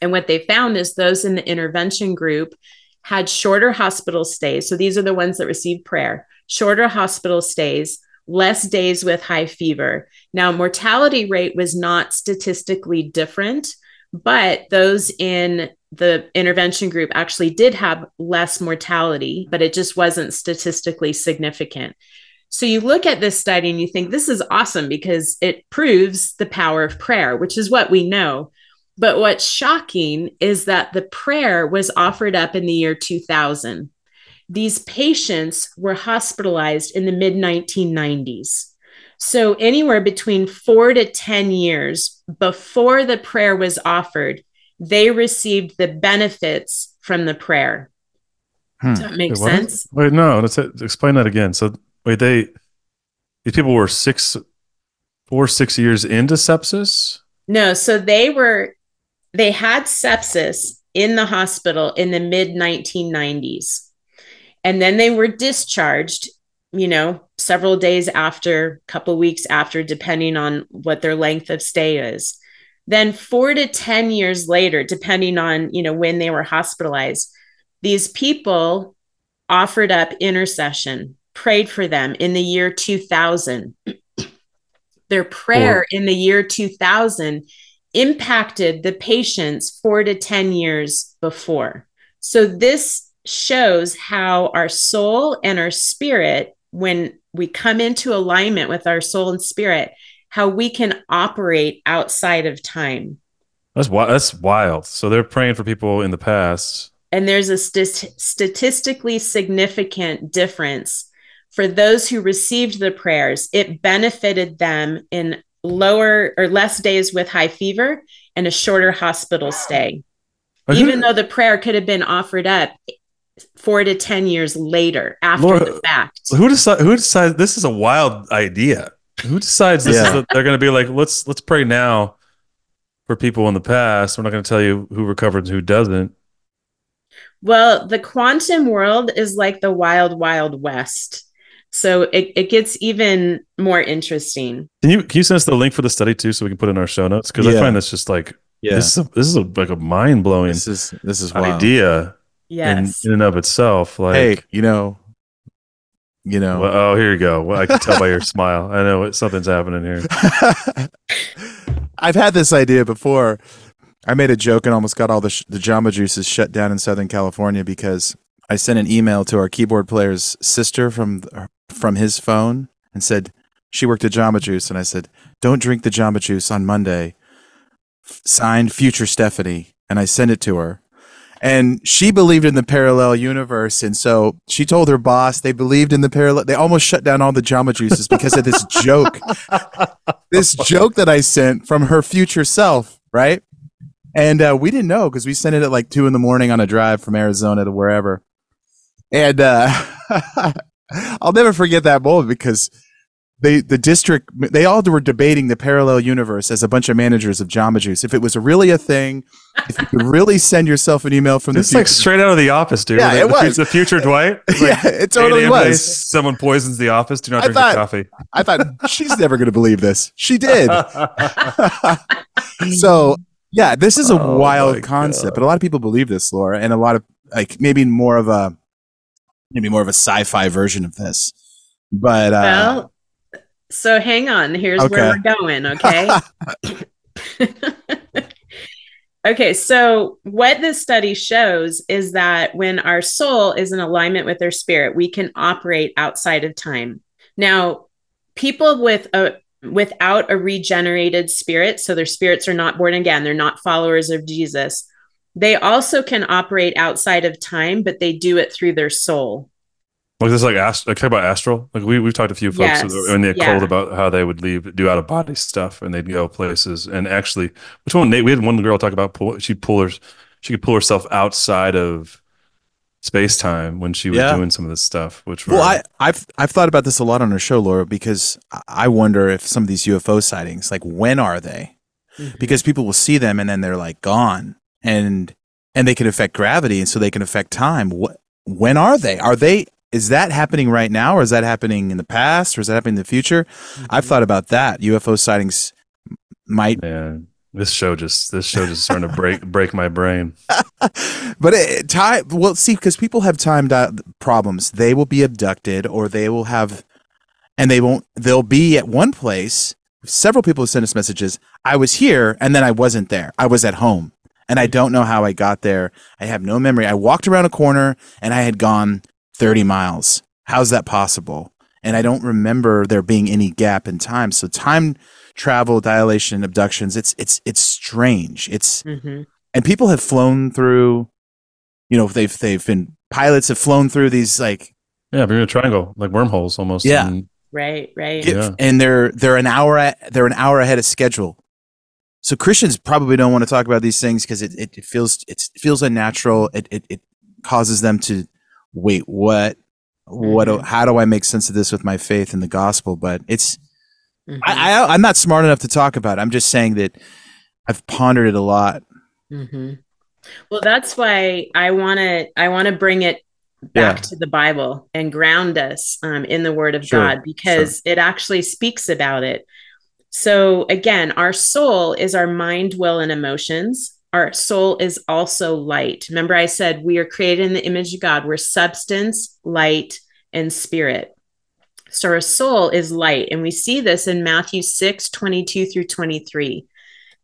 And what they found is those in the intervention group had shorter hospital stays. So these are the ones that received prayer, shorter hospital stays, less days with high fever. Now, mortality rate was not statistically different, but those in the intervention group actually did have less mortality, but it just wasn't statistically significant. So you look at this study and you think this is awesome because it proves the power of prayer, which is what we know. But what's shocking is that the prayer was offered up in the year 2000. These patients were hospitalized in the mid 1990s. So, anywhere between four to 10 years before the prayer was offered, they received the benefits from the prayer. Hmm. Does that make Wait, sense? Wait, no, let's explain that again. So, Wait, they these people were six, four, six years into sepsis. No, so they were they had sepsis in the hospital in the mid 1990s, and then they were discharged. You know, several days after, a couple weeks after, depending on what their length of stay is. Then four to ten years later, depending on you know when they were hospitalized, these people offered up intercession prayed for them in the year 2000. [clears throat] Their prayer in the year 2000 impacted the patients four to 10 years before. So, this shows how our soul and our spirit, when we come into alignment with our soul and spirit, how we can operate outside of time. That's wild. That's wild. So they're praying for people in the past, and there's a st- statistically significant difference for those who received the prayers, it benefited them in lower or less days with high fever and a shorter hospital stay. Even though the prayer could have been offered up four to 10 years later after Laura, the fact. Who decides, who decides this is a wild idea? Who decides this yeah. is a, they're going to be like, let's, let's pray now. for people in the past. We're not going to tell you who recovered and who doesn't. Well, the quantum world is like the wild, wild west. So it, it gets even more interesting. Can you can you send us the link for the study too, so we can put it in our show notes? Because I find this just like Yeah. this is a, this is a, like a mind blowing This is this is wild. idea Yes. in, in and of itself. Like, Hey, you know, you know. well, oh, here you go. Well, I can tell by your [laughs] smile. I know it, something's happening here. [laughs] I've had this idea before. I made a joke and almost got all the sh- the Jamba Juices shut down in Southern California because I sent an email to our keyboard player's sister from th- from his phone and said she worked at Jamba Juice and I said don't drink the Jamba Juice on Monday. Signed, Future Stephanie, and I sent it to her. And she believed in the parallel universe, and so she told her boss they believed in the parallel. They almost shut down all the Jamba Juices because of this joke [laughs] this joke that I sent from her future self, right? And uh, we didn't know because we sent it at like two in the morning on a drive from Arizona to wherever. And uh, [laughs] I'll never forget that moment because they, the district, they all were debating the parallel universe as a bunch of managers of Jamba Juice. If it was really a thing, if you could really send yourself an email from the It's like straight out of the office, dude. Yeah, the, it was. The future Dwight. [laughs] It's yeah, it totally was. place, Someone poisons the office. Do not drink thought- the coffee. I thought she's never going to believe this. She did. [laughs] so yeah, this is a Oh wild concept, but a lot of people believe this, Laura, and a lot of like maybe more of a maybe more of a sci-fi version of this. But uh, well, so hang on. Here's where we're going. Okay. [laughs] okay. So, what this study shows is that when our soul is in alignment with our spirit, we can operate outside of time. Now, people with a without a regenerated spirit, so their spirits are not born again, they're not followers of Jesus. They also can operate outside of time, but they do it through their soul. Like this, like ast- like talk about astral. Like we we've talked to a few folks Yes, in the occult yeah. about how they would leave, do out of body stuff, and they'd go places. And actually, which one? Nate, we had one girl talk about pull, she pull her, she could pull herself outside of space time when she was Yeah. doing some of this stuff. Which well, were- I, I've I've thought about this a lot on our show, Laura, because I- I wonder if some of these UFO sightings, like when are they? Mm-hmm. Because people will see them and then they're like gone, and and they can affect gravity, and so they can affect time. What? When are they? Are they? Is that happening right now, or is that happening in the past, or is that happening in the future? I've mm-hmm. thought about that. UFO sightings might Man, this show just this show just starting to break break my brain. [laughs] but it, time well see because people have time di- problems they will be abducted or they will have and they won't they'll be at one place several people have sent us messages i was here and then i wasn't there i was at home and i don't know how i got there i have no memory i walked around a corner and i had gone 30 miles how's that possible and i don't remember there being any gap in time so time travel dilation abductions it's it's it's strange it's hmm and people have flown through you know they've they've been pilots have flown through these like Yeah, but you're in a triangle, like wormholes almost. Yeah. And Right, right. Yeah. and they're they're an hour at, they're an hour ahead of schedule so christians probably don't want to talk about these things because it, it, it feels it feels unnatural. It, it it causes them to wait what? What do, how do i make sense of this with my faith in the gospel? But it's Mhm. I, I i'm not smart enough to talk about it. I'm just saying that i've pondered it a lot. Hmm Well, that's why I want to I want to bring it back Yeah. to the Bible and ground us um, in the Word of Sure, God because it actually speaks about it. So again, our soul is our mind, will, and emotions. Our soul is also light. Remember, I said we are created in the image of God. We're substance, light, and spirit. So our soul is light. And we see this in Matthew 6, 22 through 23.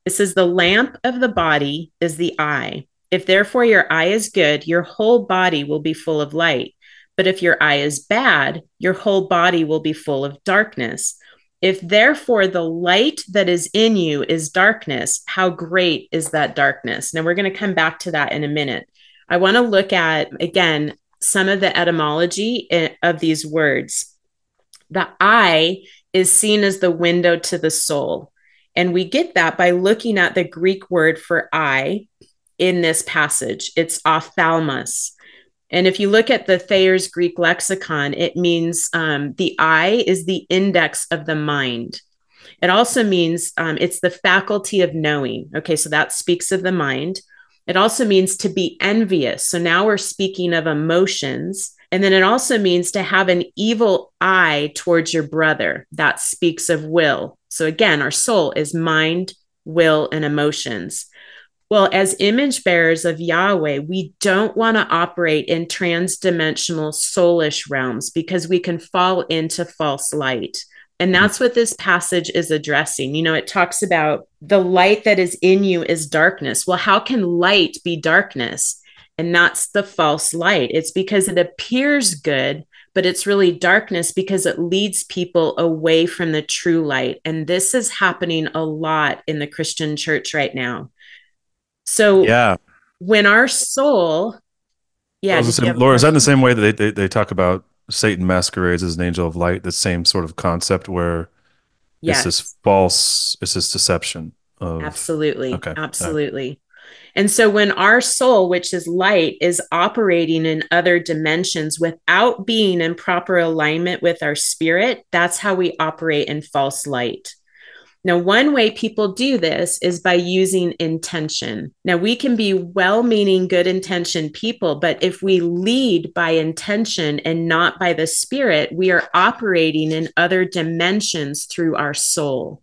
It says, The lamp of the body is the eye. If therefore your eye is good, your whole body will be full of light. But if your eye is bad, your whole body will be full of darkness. If therefore the light that is in you is darkness, how great is that darkness? Now we're going to come back to that in a minute. I want to look at, again, some of the etymology eh, of these words. The eye is seen as the window to the soul. And we get that by looking at the Greek word for eye in this passage. It's ophthalmos. And if you look at the Thayer's Greek lexicon, it means um, the eye is the index of the mind. It also means um, it's the faculty of knowing. Okay, so that speaks of the mind. It also means to be envious. So now we're speaking of emotions. And then it also means to have an evil eye towards your brother. That speaks of will. So again, our soul is mind, will, and emotions. Well, as image bearers of Yahweh, we don't want to operate in transdimensional soulish realms because we can fall into false light. And hmm. that's what this passage is addressing. You know, it talks about the light that is in you is darkness. Well, how can light be darkness? And that's the false light. It's because it appears good, but it's really darkness because it leads people away from the true light. And this is happening a lot in the Christian church right now. So, yeah, when our soul, yeah, say, Laura, is that in the same way that they, they, they talk about Satan masquerades as an angel of light? The same sort of concept where yes. it's this false, it's this deception. Of, absolutely, okay. absolutely. And so when our soul, which is light, is operating in other dimensions without being in proper alignment with our spirit, that's how we operate in false light. Now, one way people do this is by using intention. Now, we can be well meaning, good intentioned people, but if we lead by intention and not by the spirit, we are operating in other dimensions through our soul.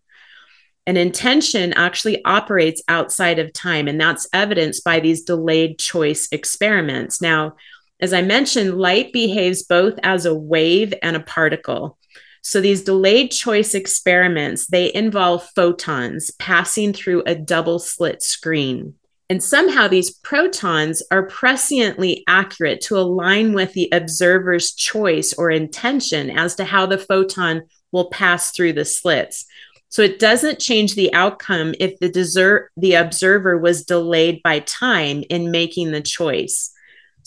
And intention actually operates outside of time, and that's evidenced by these delayed choice experiments. Now, as I mentioned, light behaves both as a wave and a particle. So these delayed choice experiments, they involve photons passing through a double slit screen. And somehow these protons are presciently accurate to align with the observer's choice or intention as to how the photon will pass through the slits. So it doesn't change the outcome if the, desert, the observer was delayed by time in making the choice.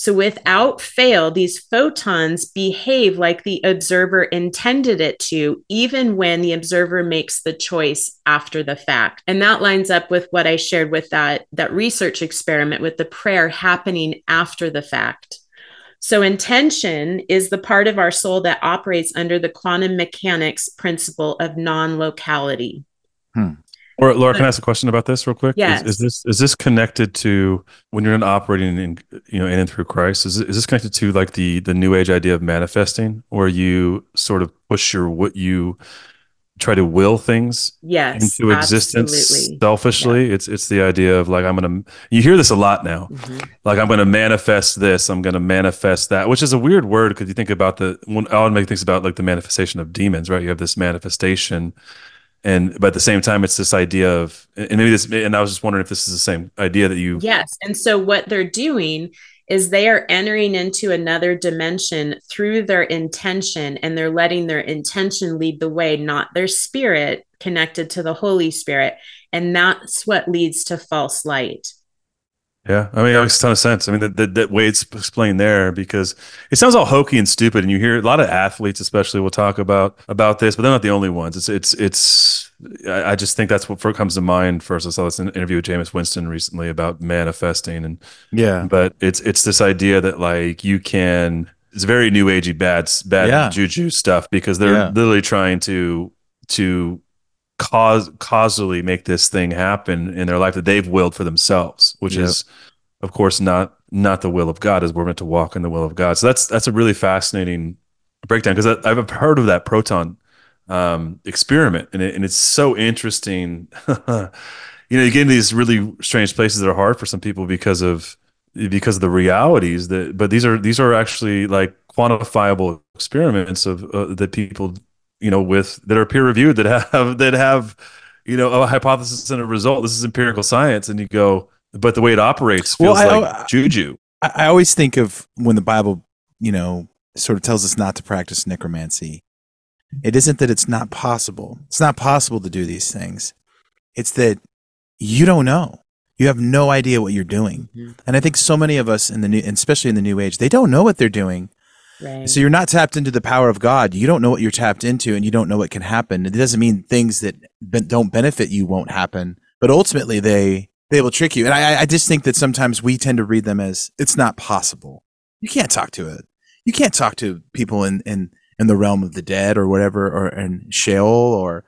So, without fail, these photons behave like the observer intended it to, even when the observer makes the choice after the fact. And that lines up with what I shared with that, that research experiment with the prayer happening after the fact. So, intention is the part of our soul that operates under the quantum mechanics principle of non locality. Hmm. Or Laura, can I ask a question about this real quick? Yes. Is, is, this is this connected to when you're in operating in you know in and through Christ? Is is this connected to like the the New Age idea of manifesting, or you sort of push your what you try to will things yes, into existence absolutely. selfishly? Yeah. It's it's the idea of like I'm gonna. You hear this a lot now. Mm-hmm. Like I'm gonna manifest this. I'm gonna manifest that, which is a weird word because you think about the when I would make things about like the manifestation of demons, right? You have this manifestation and but at the same time it's this idea of and maybe this and i was just wondering if this is the same idea that you yes. And so what they're doing is they are entering into another dimension through their intention and they're letting their intention lead the way not their spirit connected to the holy spirit. And that's what leads to false light yeah, I mean, it makes a ton of sense. I mean, that, that, that way it's explained there because it sounds all hokey and stupid, and you hear a lot of athletes, especially, will talk about about this, but they're not the only ones. It's it's it's. I, I just think that's what first comes to mind first. I saw this interview with Jameis Winston recently about manifesting, and yeah, but it's it's this idea that like you can. It's very new agey bad bad yeah. juju stuff because they're yeah. literally trying to to cause causally make this thing happen in their life that they've willed for themselves, which yep. is of course not not the will of God as we're meant to walk in the will of God. So that's that's a really fascinating breakdown because I've heard of that proton um, experiment and, it, and it's so interesting. [laughs] you know, you get into these really strange places that are hard for some people because of because of the realities that but these are these are actually like quantifiable experiments of uh, that people you know with that are peer reviewed that have [laughs] that have you know a hypothesis and a result. This is empirical science. And you go but the way it operates feels well, I, like I, juju. I, I always think of when the bible you know sort of tells us not to practice necromancy it isn't that it's not possible. It's not possible to do these things. It's that you don't know. You have no idea what you're doing. Mm-hmm. and i think so many of us in the new especially in the new age they don't know what they're doing Right. So you're not tapped into the power of God. You don't know what you're tapped into, and you don't know what can happen. It doesn't mean things that don't benefit you won't happen, but ultimately they they will trick you. And I, I just think that sometimes we tend to read them as it's not possible. You can't talk to it. You can't talk to people in in in the realm of the dead or whatever, or in Sheol, or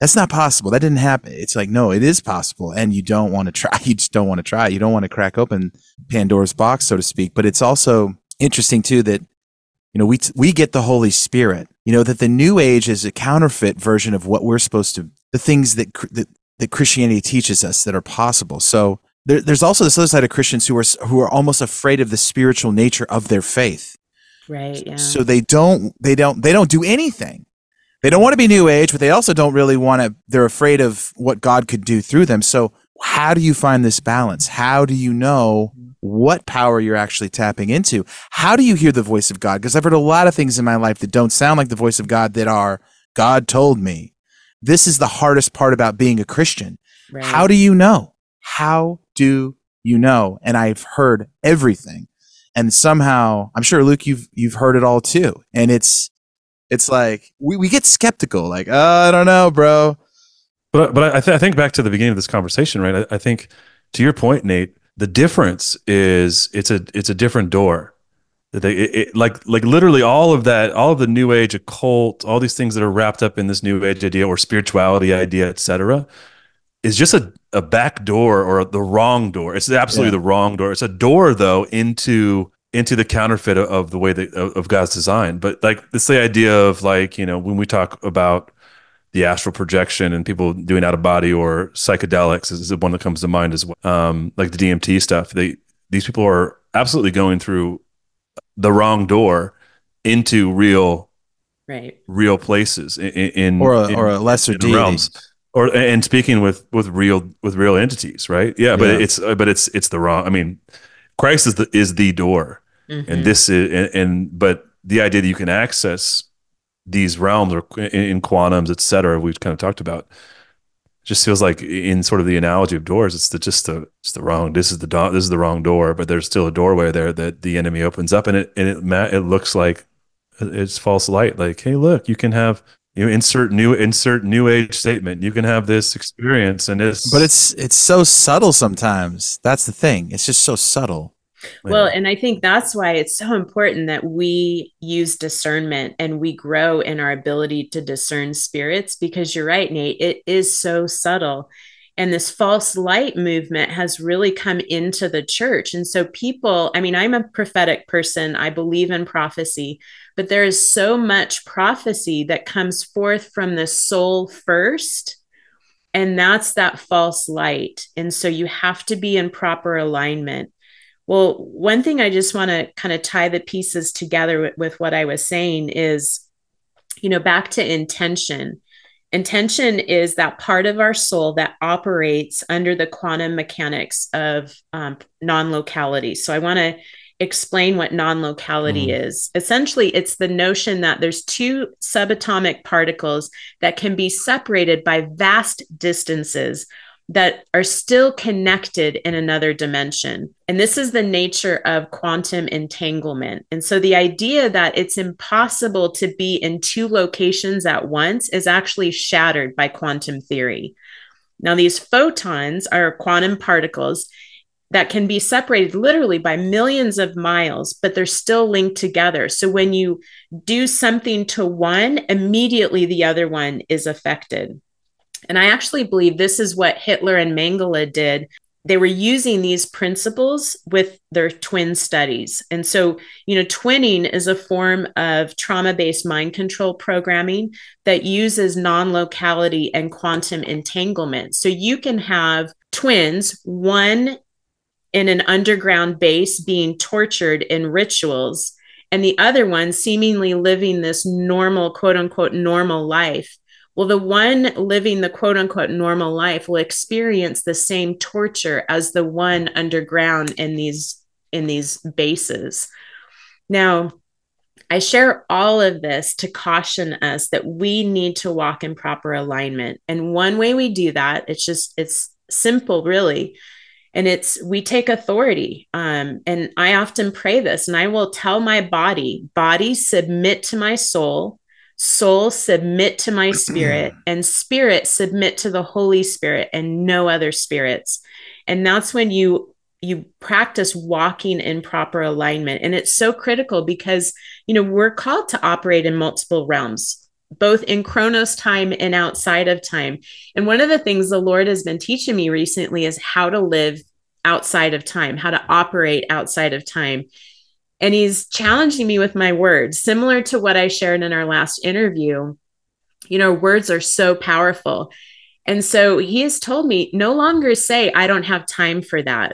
that's not possible. That didn't happen. It's like, no, it is possible. And you don't want to try. [laughs] You just don't want to try. You don't want to crack open Pandora's box, so to speak. But it's also interesting too that, you know, we, we get the Holy Spirit, you know, that the new age is a counterfeit version of what we're supposed to, the things that, that, that Christianity teaches us that are possible. So there, there's also this other side of Christians who are, who are almost afraid of the spiritual nature of their faith. Right. Yeah. So they don't, they don't, they don't do anything they don't want to be new age, but they also don't really want to, they're afraid of what God could do through them. So, how do you find this balance? How do you know what power you're actually tapping into? How do you hear the voice of God? Because I've heard a lot of things in my life that don't sound like the voice of God that are, God told me. This is the hardest part about being a Christian. Right. How do you know? How do you know? And I've heard everything. And somehow, I'm sure Luke, you've you've heard it all too. And it's it's like we, we get skeptical like oh, i don't know bro but but I, th- I think back to the beginning of this conversation right I, I, think to your point nate the difference is it's a it's a different door they, it, it, like like literally all of that all of the new age occult all these things that are wrapped up in this new age idea or spirituality idea etc is just a, a back door or the wrong door it's absolutely yeah. the wrong door it's a door though into into the counterfeit of the way that of God's design. But like it's the idea of like you know when we talk about the astral projection and people doing out of body or psychedelics is the one that comes to mind as well. Um, like the DMT stuff. They these people are absolutely going through the wrong door into real right real places in, in or a, in, or a lesser deity. realms or and speaking with with real with real entities right yeah but yeah. it's but it's it's the wrong i mean christ is the is the door Mm-hmm. And this is, and, and, but the idea that you can access these realms or in, quantums, et cetera, we've kind of talked about, just feels like in sort of the analogy of doors, it's the just the it's the wrong. This is the do- this is the wrong door, but there's still a doorway there that the enemy opens up, and it and it it looks like uh, it's false light. Like, hey, look, you can have you insert new insert new age statement. You can have this experience, and it's but it's it's so subtle sometimes. That's the thing. It's just so subtle. Well, and I think that's why it's so important that we use discernment and we grow in our ability to discern spirits because you're right, Nate, it is so subtle. And this false light movement has really come into the church. And so, people, I mean, I'm a prophetic person, I believe in prophecy, but there is so much prophecy that comes forth from the soul first. And that's that false light. And so, you have to be in proper alignment. Well, one thing I just want to kind of tie the pieces together with, with, what I was saying is, you know, back to intention. Intention is that part of our soul that operates under the quantum mechanics of um, non locality. So I want to explain what non locality mm. is. Essentially, it's the notion that there's two subatomic particles that can be separated by vast distances that are still connected in another dimension. And this is the nature of quantum entanglement. And so the idea that it's impossible to be in two locations at once is actually shattered by quantum theory. Now, these photons are quantum particles that can be separated literally by millions of miles, but they're still linked together. So when you do something to one, immediately the other one is affected. And I actually believe this is what Hitler and Mengele did. They were using these principles with their twin studies. And so, you know, twinning is a form of trauma based mind control programming that uses non locality and quantum entanglement. So you can have twins, one in an underground base being tortured in rituals, and the other one seemingly living this normal, quote unquote, normal life well, the one living the quote unquote normal life will experience the same torture as the one underground in these in these bases. Now, I share all of this to caution us that we need to walk in proper alignment. And one way we do that, it's just it's simple really. And it's we take authority. Um, and I often pray this, and I will tell my body, body, submit to my soul, soul submit to my [clears throat] spirit and spirit submit to the holy spirit and no other spirits and that's when you you practice walking in proper alignment and it's so critical because you know we're called to operate in multiple realms both in chronos time and outside of time. And one of the things the Lord has been teaching me recently is how to live outside of time, how to operate outside of time. And he's challenging me with my words, similar to what I shared in our last interview. You know, words are so powerful. And so he has told me no longer say, I don't have time for that,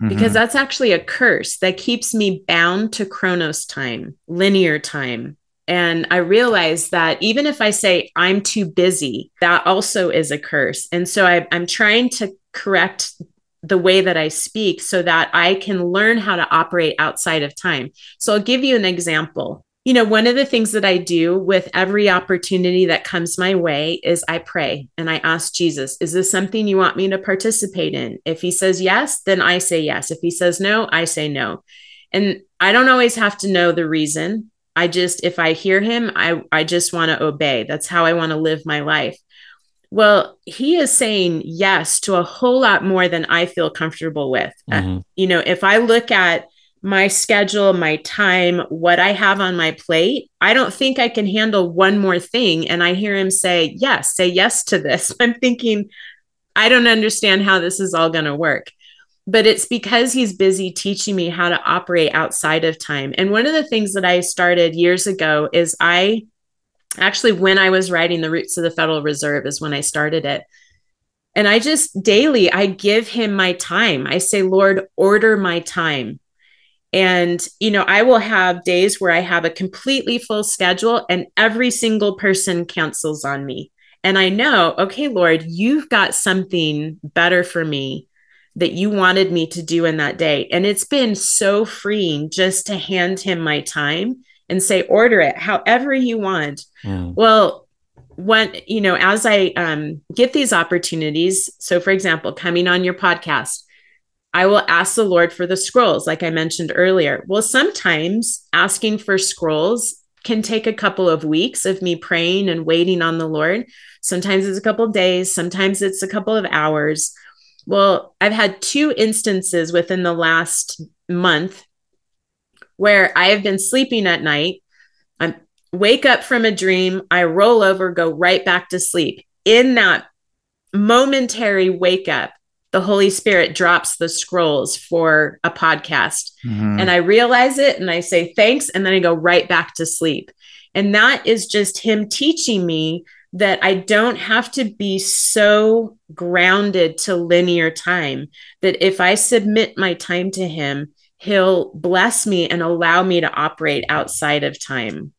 mm-hmm. because that's actually a curse that keeps me bound to chronos time, linear time. And I realize that even if I say I'm too busy, that also is a curse. And so I, I'm trying to correct the way that I speak so that I can learn how to operate outside of time. So I'll give you an example you know, one of the things that I do with every opportunity that comes my way is I pray and I ask Jesus, is this something you want me to participate in? If he says yes, then I say yes. If he says no, I say no. And I don't always have to know the reason. I just, if I hear him, I, I just want to obey. That's how I want to live my life. Well, he is saying yes to a whole lot more than I feel comfortable with. Mm-hmm. Uh, you know, if I look at my schedule, my time, what I have on my plate, I don't think I can handle one more thing. And I hear him say, Yes, say yes to this. [laughs] I'm thinking, I don't understand how this is all going to work. But it's because he's busy teaching me how to operate outside of time. And one of the things that I started years ago is I actually, when I was writing The Roots of the Federal Reserve, is when I started it. And I just daily, I give him my time. I say, Lord, order my time and, you know, I will have days where I have a completely full schedule and every single person cancels on me. And I know, okay, Lord, you've got something better for me that you wanted me to do in that day. And it's been so freeing just to hand him my time and say, order it however you want. Mm. Well, when, you know, as I um, get these opportunities, so for example, coming on your podcast, I will ask the Lord for the scrolls, like I mentioned earlier. Well, sometimes asking for scrolls can take a couple of weeks of me praying and waiting on the Lord. Sometimes it's a couple of days, sometimes it's a couple of hours. Well, I've had two instances within the last month where I have been sleeping at night. I wake up from a dream, I roll over, go right back to sleep. In that momentary wake up, the Holy Spirit drops the scrolls for a podcast. Mm-hmm. And I realize it and I say thanks. And then I go right back to sleep. And that is just Him teaching me that I don't have to be so grounded to linear time, that if I submit my time to Him, He'll bless me and allow me to operate outside of time.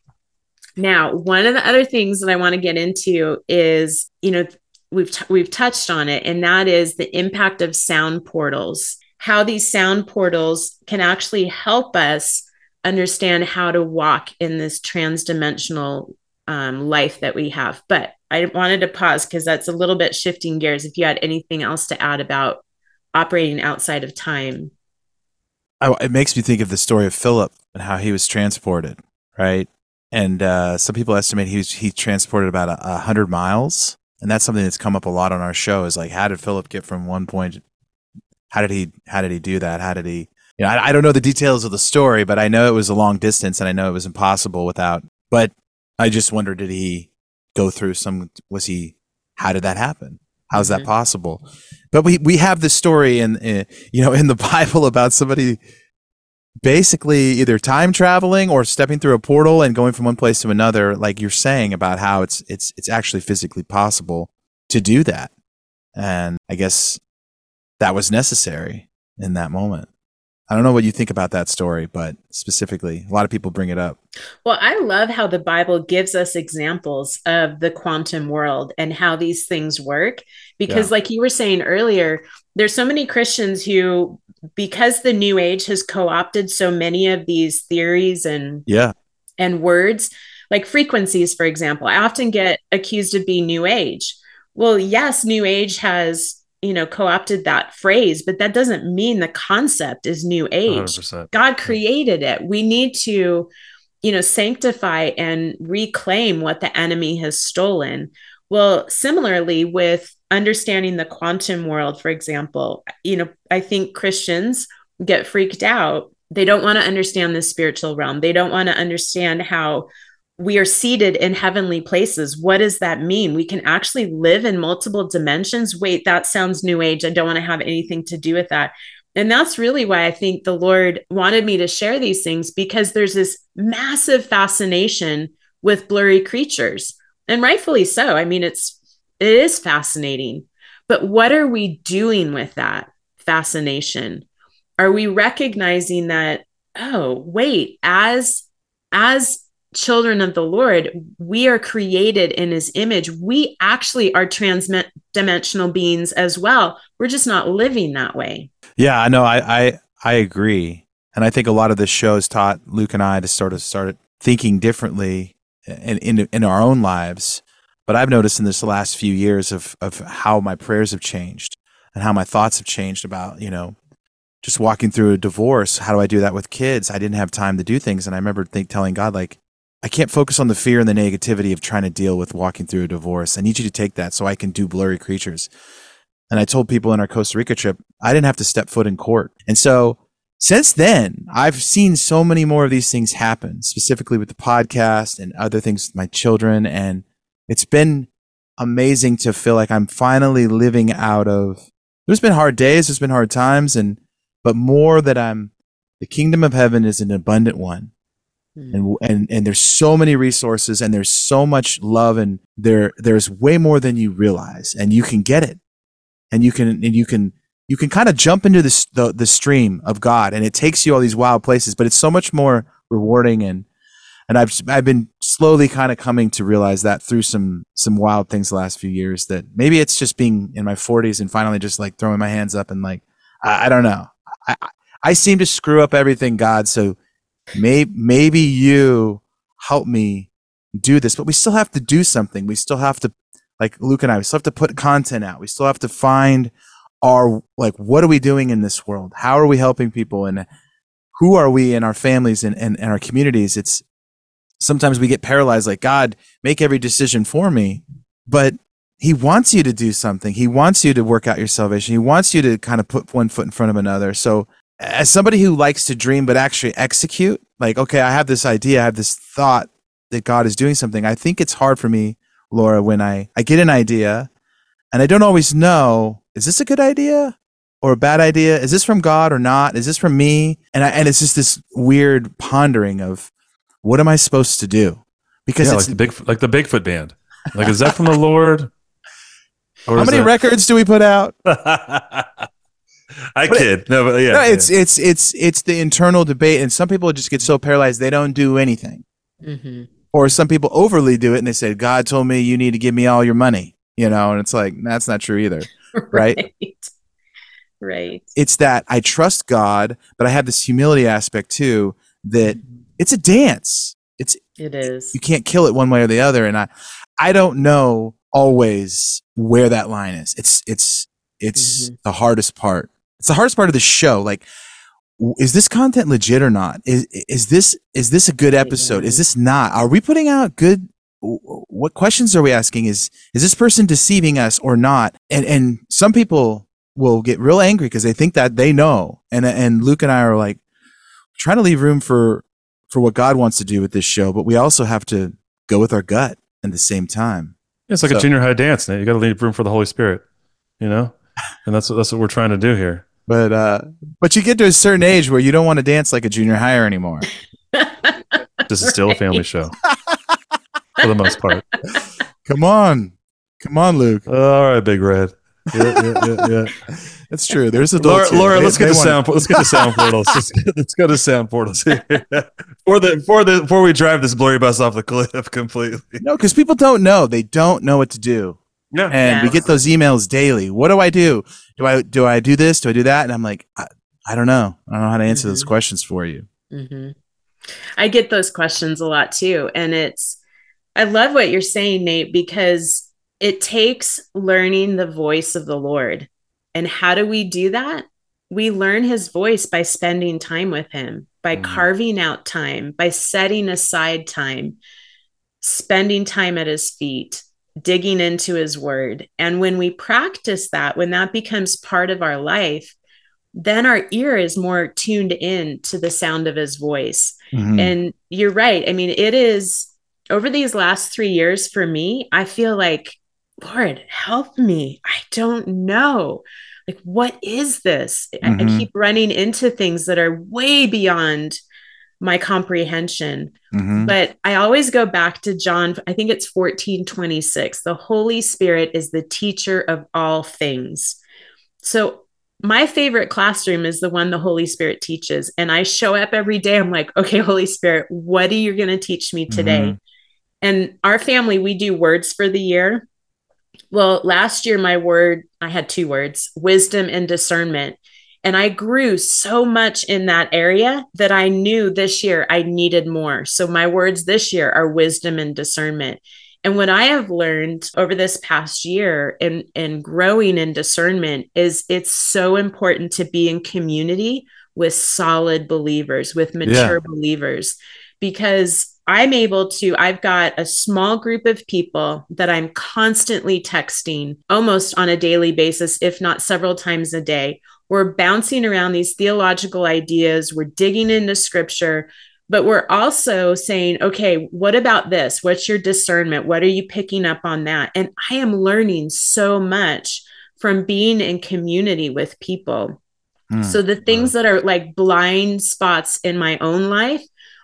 Now, one of the other things that I want to get into is, you know, we've t- we've touched on it and that is the impact of sound portals how these sound portals can actually help us understand how to walk in this transdimensional um, life that we have but i wanted to pause because that's a little bit shifting gears if you had anything else to add about operating outside of time I, it makes me think of the story of philip and how he was transported right? And uh, some people estimate he was he transported about a, a hundred miles. And that's something that's come up a lot on our show is like how did philip get from one point how did he how did he do that? How did he you know I, I, don't know the details of the story but i know it was a long distance and i know it was impossible without but i just wonder did he go through some was he how did that happen? How's that mm-hmm. possible but we we have this story in, in you know in the [laughs] bible about somebody basically either time traveling or stepping through a portal and going from one place to another like you're saying about how it's it's it's actually physically possible to do that. And i guess that was necessary in that moment I don't know what you think about that story, but specifically, a lot of people bring it up. Well, I love how the Bible gives us examples of the quantum world and how these things work. Because, yeah. like you were saying earlier, there's so many Christians who because the new age has co-opted so many of these theories and yeah and words like frequencies for example i often get accused of being new age well yes new age has you know co-opted that phrase but that doesn't mean the concept is new age 100%. god created it we need to you know sanctify and reclaim what the enemy has stolen well similarly with understanding the quantum world, for example, you know, I think Christians get freaked out. They don't want to understand the spiritual realm. They don't want to understand how we are seated in heavenly places. What does that mean? We can actually live in multiple dimensions. Wait, that sounds new age. I don't want to have anything to do with that. And that's really why I think the Lord wanted me to share these things because there's this massive fascination with blurry creatures. And rightfully so. I mean, it's it is fascinating. But what are we doing with that fascination? Are we recognizing that oh, wait, as as children of the Lord, we are created in his image. We actually are transdimensional beings as well. We're just not living that way. Yeah, I know. I, I, I agree. And I think a lot of this show has taught Luke and I to sort of start thinking differently in, in, in our own lives. But I've noticed in this last few years of, of how my prayers have changed and how my thoughts have changed about, you know, just walking through a divorce. How do I do that with kids? I didn't have time to do things. And I remember think, telling God, like, I can't focus on the fear and the negativity of trying to deal with walking through a divorce. I need you to take that so I can do blurry creatures. And I told people in our Costa Rica trip, I didn't have to step foot in court. And so since then, I've seen so many more of these things happen, specifically with the podcast and other things with my children. And it's been amazing to feel like I'm finally living out of, there's been hard days, there's been hard times, and, but more that I'm, the kingdom of heaven is an abundant one. Hmm. and and and there's so many resources and there's so much love and there there's way more than you realize and you can get it. And you can and you can you can kind of jump into the, the stream of God and it takes you all these wild places but it's so much more rewarding and and I've I've been slowly kind of coming to realize that through some some wild things the last few years that maybe it's just being in my 40s and finally just like throwing my hands up and like I, I don't know. I I seem to screw up everything God so maybe maybe you help me do this but we still have to do something. We still have to like luke and i we still have to put content out. We still have to find our like what are we doing in this world? How are we helping people? And who are we in our families and, and, and our communities? It's sometimes we get paralyzed like god make every decision for me. But he wants you to do something. He wants you to work out your salvation. He wants you to kind of put one foot in front of another. So as somebody who likes to dream but actually execute, like, okay, I have this idea, I have this thought that God is doing something. I think it's hard for me, Laura, when I, I get an idea and I don't always know, is this a good idea or a bad idea? Is this from God or not? Is this from me? And I, and it's just this weird pondering of what am I supposed to do? Because yeah, it's like the big, like the Bigfoot band. Like, is that from the [laughs] Lord? How many that... records do we put out? [laughs] I but kid. It, no, but yeah. No, it's yeah. it's it's it's the internal debate, and some people just get so paralyzed they don't do anything, mm-hmm. or some people overly do it, and they say, "God told me you need to give me all your money," you know, and it's like that's not true either, [laughs] right? right? Right. It's that I trust God, but I have this humility aspect too. That mm-hmm. it's a dance. It's it is. You can't kill it one way or the other, and I I don't know always where that line is. It's it's it's mm-hmm. the hardest part it's the hardest part of the show. Like, is this content legit or not? Is is this is this a good episode? Is this not? Are we putting out good? What questions are we asking? Is is this person deceiving us or not? And and some people will get real angry because they think that they know. And and Luke and I are like trying to leave room for for what God wants to do with this show, but we also have to go with our gut at the same time. It's like so, a junior high dance. Now you got to leave room for the Holy Spirit, you know, and that's what that's what we're trying to do here. But uh, but you get to a certain age where you don't want to dance like a junior higher anymore. [laughs] this is still a family show [laughs] for the most part. Come on, come on, Luke. All right, Big Red. Yeah, yeah, yeah, yeah. That's true. There's a Laura, Laura let's, get the sound, let's get the sound portals. [laughs] Let's get, let's go to sound portals here. for the for the before we drive this blurry bus off the cliff completely. No, because people don't know. They don't know what to do. Yeah. And yes. we get those emails daily. What do I do? Do I do I do this? Do I do that? And I'm like, I, I don't know. I don't know how to answer mm-hmm. those questions for you. Mm-hmm. I get those questions a lot too. And it's, I love what you're saying, Nate, because it takes learning the voice of the Lord. And how do we do that? We learn his voice by spending time with him, by mm-hmm. carving out time, by setting aside time, spending time at his feet, digging into his word. And when we practice that, when that becomes part of our life, then our ear is more tuned in to the sound of his voice. Mm-hmm. And you're right. I mean, it is over these last three years for me, I feel like, Lord, help me. I don't know. Like, what is this? I, I Mhm. keep running into things that are way beyond my comprehension. Mhm. But I always go back to John, I think it's 1426. The Holy Spirit is the teacher of all things. So my favorite classroom is the one the Holy Spirit teaches. And I show up every day. I'm like, okay, Holy Spirit, what are you going to teach me today? Mhm. And our family, we do words for the year. Well, last year, my word, I had two words wisdom and discernment. And I grew so much in that area that I knew this year I needed more. So my words this year are wisdom and discernment. And what I have learned over this past year in, in growing in discernment is it's so important to be in community with solid believers, with mature believers, because I'm able to, I've got a small group of people that I'm constantly texting almost on a daily basis, if not several times a day. We're bouncing around these theological ideas, we're digging into scripture, but we're also saying, okay, what about this? What's your discernment? What are you picking up on that? And I am learning so much from being in community with people. Hmm. So the things that are like blind spots in my own life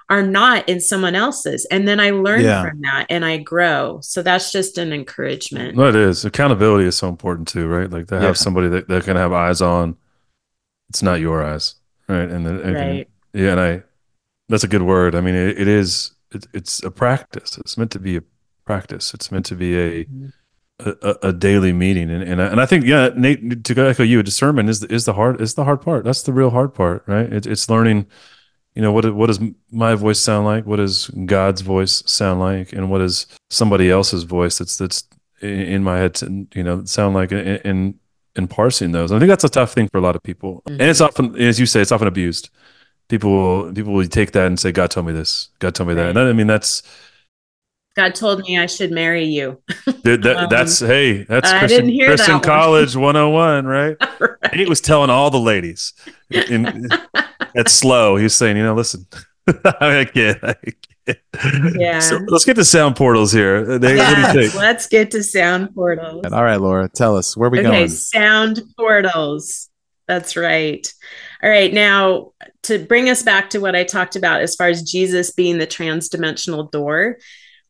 are not in someone else's. And then I learn Yeah. from that and I grow. So that's just an encouragement. No, it is. Accountability is so important too, right? Like to have Yeah. somebody that, that can have eyes on. It's not your eyes, right? And then, and- Right. yeah, and I, that's a good word. I mean, it, it is. It, it's a practice. It's meant to be a practice. It's meant to be a mm-hmm. a, a- a daily meeting, and and I, and I think yeah, Nate, to echo you, discernment is the, is the hard is the hard part. That's the real hard part, right? It, it's learning. You know what? What does my voice sound like? What does God's voice sound like? And what does somebody else's voice that's that's in, my head, to, you know, sound like in, in in parsing those? I think that's a tough thing for a lot of people, and it's often, as you say, it's often abused. People will people will take that and say, "God told me this. God told me that." And that, I mean, that's God told me I should marry you. That, [laughs] Um, that's hey, that's I Christian, Christian that one. College [laughs] 101, right? [laughs] He was telling all the ladies in, at slow. He was saying, you know, listen, [laughs] I get, I get. Yeah. So let's get to sound portals here. They, what do you Yes, think? let's get to sound portals. All right, Laura, tell us where are we going? okay, going? sound portals. That's right. All right. Now, to bring us back to what I talked about as far as Jesus being the transdimensional door,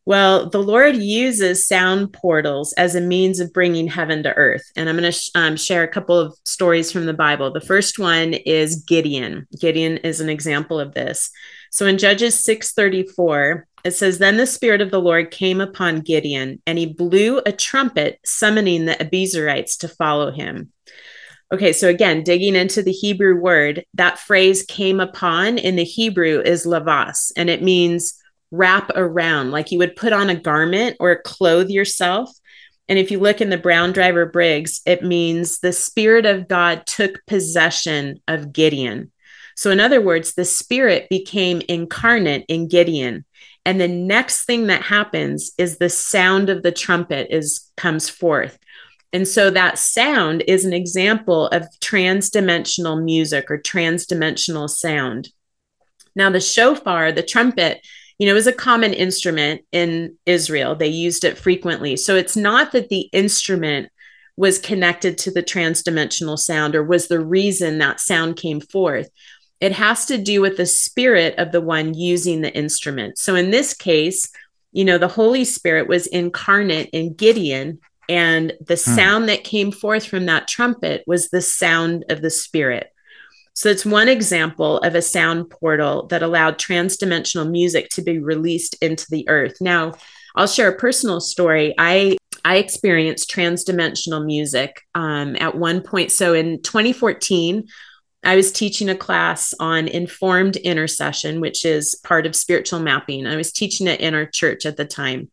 well, the Lord uses sound portals as a means of bringing heaven to earth. And I'm going to sh- um, share a couple of stories from the Bible. The first one is Gideon. Gideon is an example of this. So in Judges 6:34, it says, Then the Spirit of the Lord came upon Gideon, and he blew a trumpet, summoning the Abiezrites to follow him. Okay, so again, digging into the Hebrew word, that phrase came upon in the Hebrew is lavas, and it means wrap around, like you would put on a garment or clothe yourself. And if you look in the Brown Driver Briggs, it means the Spirit of God took possession of Gideon. So, in other words, the Spirit became incarnate in Gideon. And the next thing that happens is the sound of the trumpet is comes forth. And so that sound is an example of transdimensional music or transdimensional sound. Now, the shofar, the trumpet, you know, is a common instrument in Israel. They used it frequently. So it's not that the instrument was connected to the transdimensional sound or was the reason that sound came forth. It has to do with the spirit of the one using the instrument. So in this case, you know, the Holy Spirit was incarnate in Gideon, and the Hmm. sound that came forth from that trumpet was the sound of the Spirit. So it's one example of a sound portal that allowed transdimensional music to be released into the earth. Now, I'll share a personal story. I I experienced transdimensional music um, at one point. So in 2014, I was teaching a class on informed intercession, which is part of spiritual mapping. I was teaching it in our church at the time.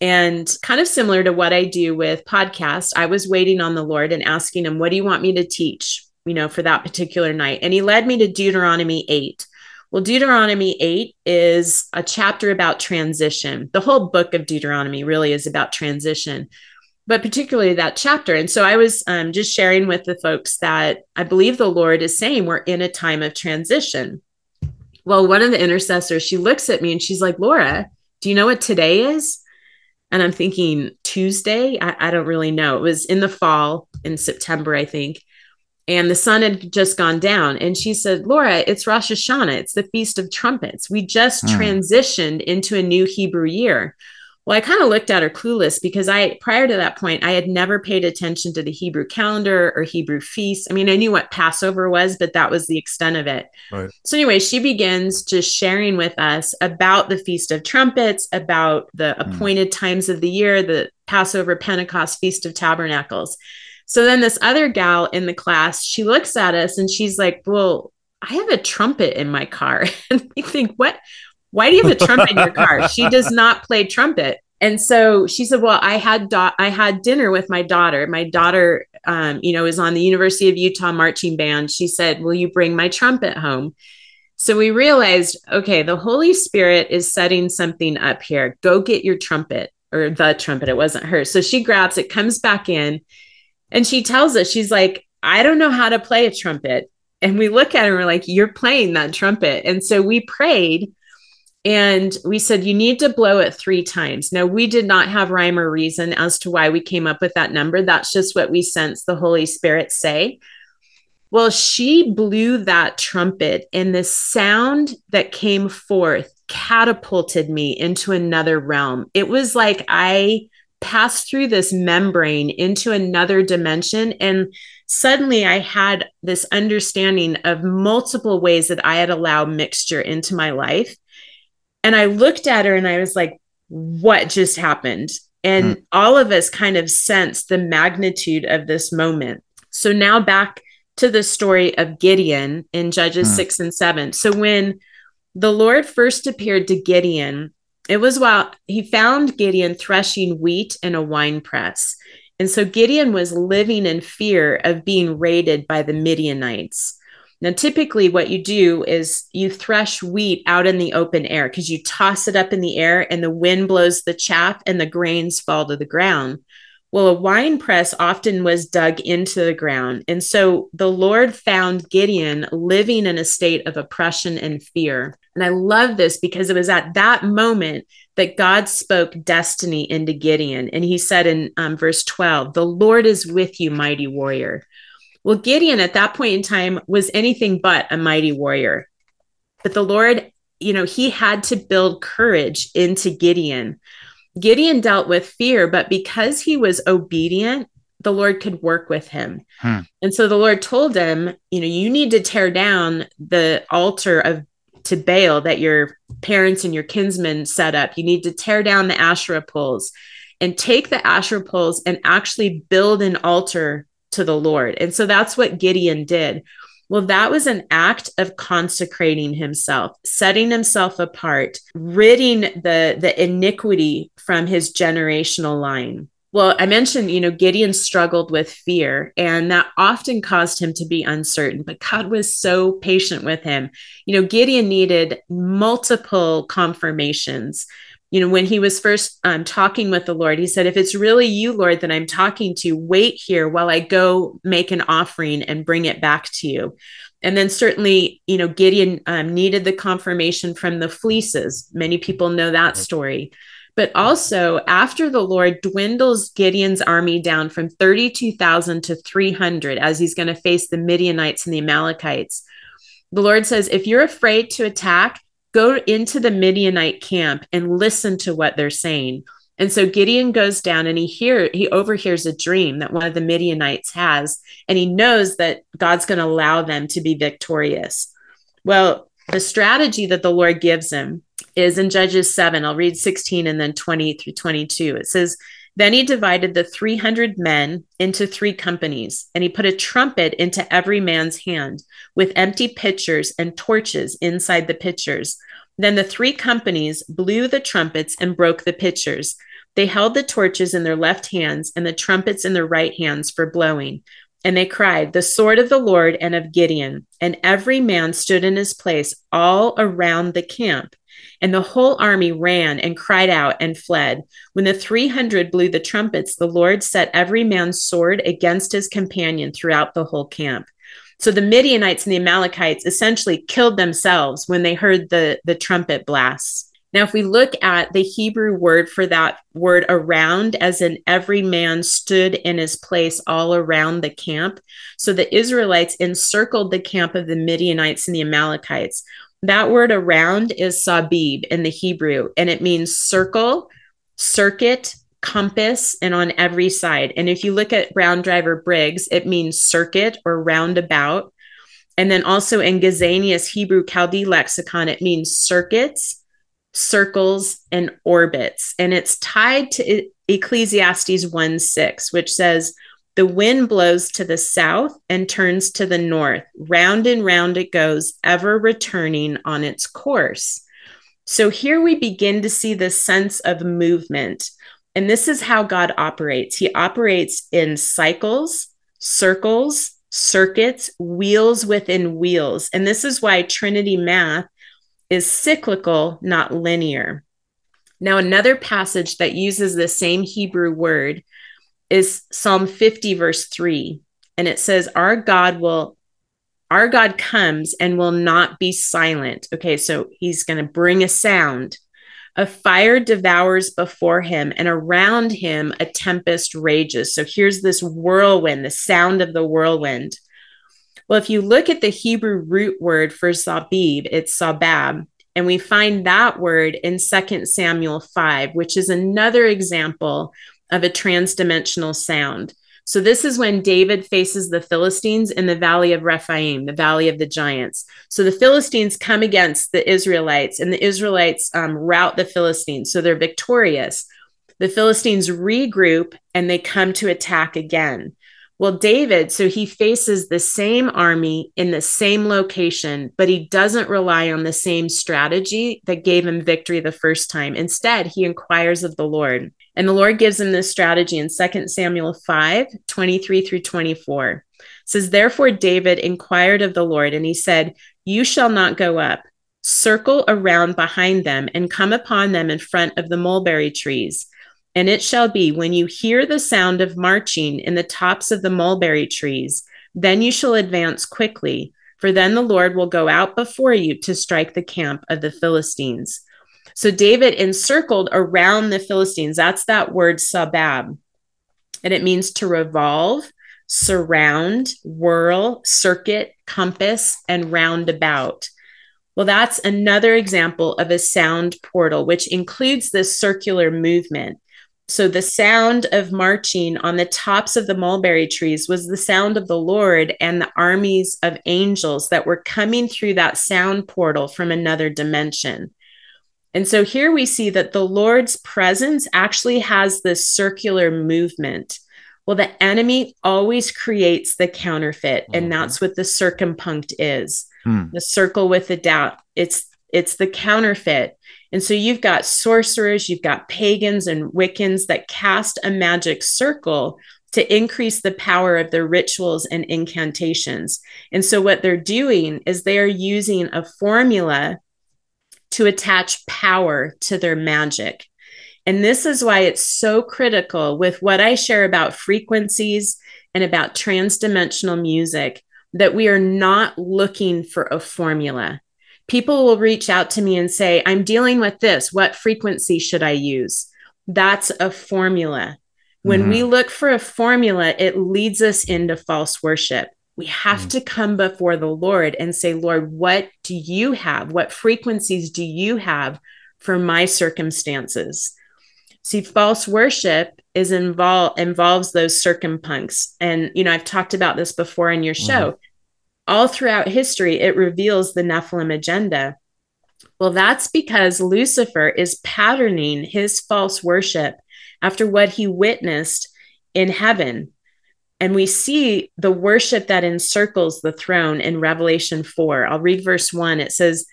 And kind of similar to what I do with podcasts, I was waiting on the Lord and asking him, What do you want me to teach? You know, for that particular night. And he led me to Deuteronomy 8. Well, Deuteronomy 8 is a chapter about transition. The whole book of Deuteronomy really is about transition, but particularly that chapter. And so I was um, just sharing with the folks that I believe the Lord is saying we're in a time of transition. Well, one of the intercessors, she looks at me and she's like, Laura, Do you know what today is? And I'm thinking Tuesday. I, I don't really know. It was in the fall in September, I think. And the sun had just gone down. And she said, Laura, it's Rosh Hashanah. It's the Feast of Trumpets. We just Hmm. transitioned into a new Hebrew year. Well, I kind of looked at her clueless because I, prior to that point, I had never paid attention to the Hebrew calendar or Hebrew feasts. I mean, I knew what Passover was, but that was the extent of it. Right. So, anyway, she begins just sharing with us about the Feast of Trumpets, about the Hmm. appointed times of the year, the Passover, Pentecost, Feast of Tabernacles. So then this other gal in the class, she looks at us and she's like, Well, I have a trumpet in my car. [laughs] And we think, What? Why do you have a trumpet in your car? [laughs] She does not play trumpet. And so she said, Well, I had da- I had dinner with my daughter. My daughter, um, you know, is on the University of Utah marching band. She said, Will you bring my trumpet home? So we realized, okay, the Holy Spirit is setting something up here. Go get your trumpet or the trumpet. It wasn't her. So she grabs it, comes back in, and she tells us, she's like, I don't know how to play a trumpet. And we look at her and we're like, You're playing that trumpet. And so we prayed and we said, You need to blow it three times. Now, we did not have rhyme or reason as to why we came up with that number. That's just what we sense the Holy Spirit say. Well, she blew that trumpet, and the sound that came forth catapulted me into another realm. It was like I passed through this membrane into another dimension. And suddenly I had this understanding of multiple ways that I had allowed mixture into my life. And I looked at her and I was like, what just happened? And all of us kind of sensed the magnitude of this moment. So now back to the story of Gideon in Judges Hmm. 6 and 7. So when the Lord first appeared to Gideon, it was while he found Gideon threshing wheat in a wine press. And so Gideon was living in fear of being raided by the Midianites. Now, typically, what you do is you thresh wheat out in the open air because you toss it up in the air and the wind blows the chaff and the grains fall to the ground. Well, a wine press often was dug into the ground. And so the Lord found Gideon living in a state of oppression and fear. And I love this because it was at that moment that God spoke destiny into Gideon. And he said in um, verse 12, The Lord is with you, mighty warrior. Well, Gideon at that point in time was anything but a mighty warrior. But the Lord, you know, he had to build courage into Gideon. Gideon dealt with fear, but because he was obedient, the Lord could work with him. Hmm. And so the Lord told him, you know, you need to tear down the altar of to Baal that your parents and your kinsmen set up. You need to tear down the Asherah poles and take the Asherah poles and actually build an altar to the Lord. And so that's what Gideon did. Well, that was an act of consecrating himself, setting himself apart, ridding the, the iniquity from his generational line. Well, I mentioned, you know, Gideon struggled with fear, and that often caused him to be uncertain, but God was so patient with him. You know, Gideon needed multiple confirmations. You know, when he was first um, talking with the Lord, he said, If it's really you, Lord, that I'm talking to, wait here while I go make an offering and bring it back to you. And then certainly, you know, Gideon um, needed the confirmation from the fleeces. Many people know that story. But also, after the Lord dwindles Gideon's army down from 32,000 to 300, as he's going to face the Midianites and the Amalekites, the Lord says, if you're afraid to attack, go into the Midianite camp and listen to what they're saying. And so Gideon goes down and he hear he overhears a dream that one of the Midianites has, and he knows that God's going to allow them to be victorious. Well, the strategy that the Lord gives him is in Judges 7. I'll read 16 and then 20 through 22. It says, Then he divided the 300 men into three companies, and he put a trumpet into every man's hand with empty pitchers and torches inside the pitchers. Then the three companies blew the trumpets and broke the pitchers. They held the torches in their left hands and the trumpets in their right hands for blowing. And they cried, The sword of the Lord and of Gideon. And every man stood in his place all around the camp. And the whole army ran and cried out and fled. When the 300 blew the trumpets, the Lord set every man's sword against his companion throughout the whole camp. So the Midianites and the Amalekites essentially killed themselves when they heard the, the trumpet blasts. Now, if we look at the Hebrew word for that word around, as in every man stood in his place all around the camp. So the Israelites encircled the camp of the Midianites and the Amalekites. That word around is sabib in the Hebrew, and it means circle, circuit, compass, and on every side. And if you look at Brown Driver Briggs, it means circuit or roundabout. And then also in Gesenius Hebrew Chaldee lexicon, it means circuits, circles, and orbits. And it's tied to Ecclesiastes 1 6, which says, The wind blows to the south and turns to the north. Round and round it goes, ever returning on its course. So here we begin to see the sense of movement. And this is how God operates He operates in cycles, circles, circuits, wheels within wheels. And this is why Trinity math is cyclical, not linear. Now, another passage that uses the same Hebrew word is Psalm 50, verse 3. And it says, Our God will, our God comes and will not be silent. Okay, so he's going to bring a sound. A fire devours before him, and around him a tempest rages. So here's this whirlwind, the sound of the whirlwind. Well, if you look at the Hebrew root word for sabib, it's sabab, and we find that word in 2 Samuel 5, which is another example of a transdimensional sound. So this is when David faces the Philistines in the valley of Rephaim, the valley of the giants. So the Philistines come against the Israelites, and the Israelites um, rout the Philistines. So they're victorious. The Philistines regroup and they come to attack again. Well, David, so he faces the same army in the same location, but he doesn't rely on the same strategy that gave him victory the first time. Instead, he inquires of the Lord. And the Lord gives him this strategy in 2 Samuel 5 23 through 24. It says, Therefore, David inquired of the Lord, and he said, You shall not go up. Circle around behind them and come upon them in front of the mulberry trees. And it shall be when you hear the sound of marching in the tops of the mulberry trees, then you shall advance quickly, for then the Lord will go out before you to strike the camp of the Philistines. So David encircled around the Philistines. That's that word sabab. And it means to revolve, surround, whirl, circuit, compass, and roundabout. Well, that's another example of a sound portal, which includes this circular movement. So the sound of marching on the tops of the mulberry trees was the sound of the Lord and the armies of angels that were coming through that sound portal from another dimension. And so here we see that the Lord's presence actually has this circular movement. Well, the enemy always creates the counterfeit, mm-hmm. and that's what the circumpunct is. Hmm. The circle with the doubt. It's it's the counterfeit. And so you've got sorcerers, you've got pagans and Wiccans that cast a magic circle to increase the power of their rituals and incantations. And so what they're doing is they are using a formula to attach power to their magic. And this is why it's so critical with what I share about frequencies and about transdimensional music that we are not looking for a formula people will reach out to me and say, I'm dealing with this. What frequency should I use? That's a formula. When mm-hmm. we look for a formula, it leads us into false worship. We have mm-hmm. to come before the Lord and say, Lord, what do you have? What frequencies do you have for my circumstances? See, false worship is involved involves those circumpuncts. And you know, I've talked about this before in your show. Mm-hmm all throughout history, it reveals the Nephilim agenda. Well, that's because Lucifer is patterning his false worship after what he witnessed in heaven. And we see the worship that encircles the throne in Revelation 4. I'll read verse 1. It says,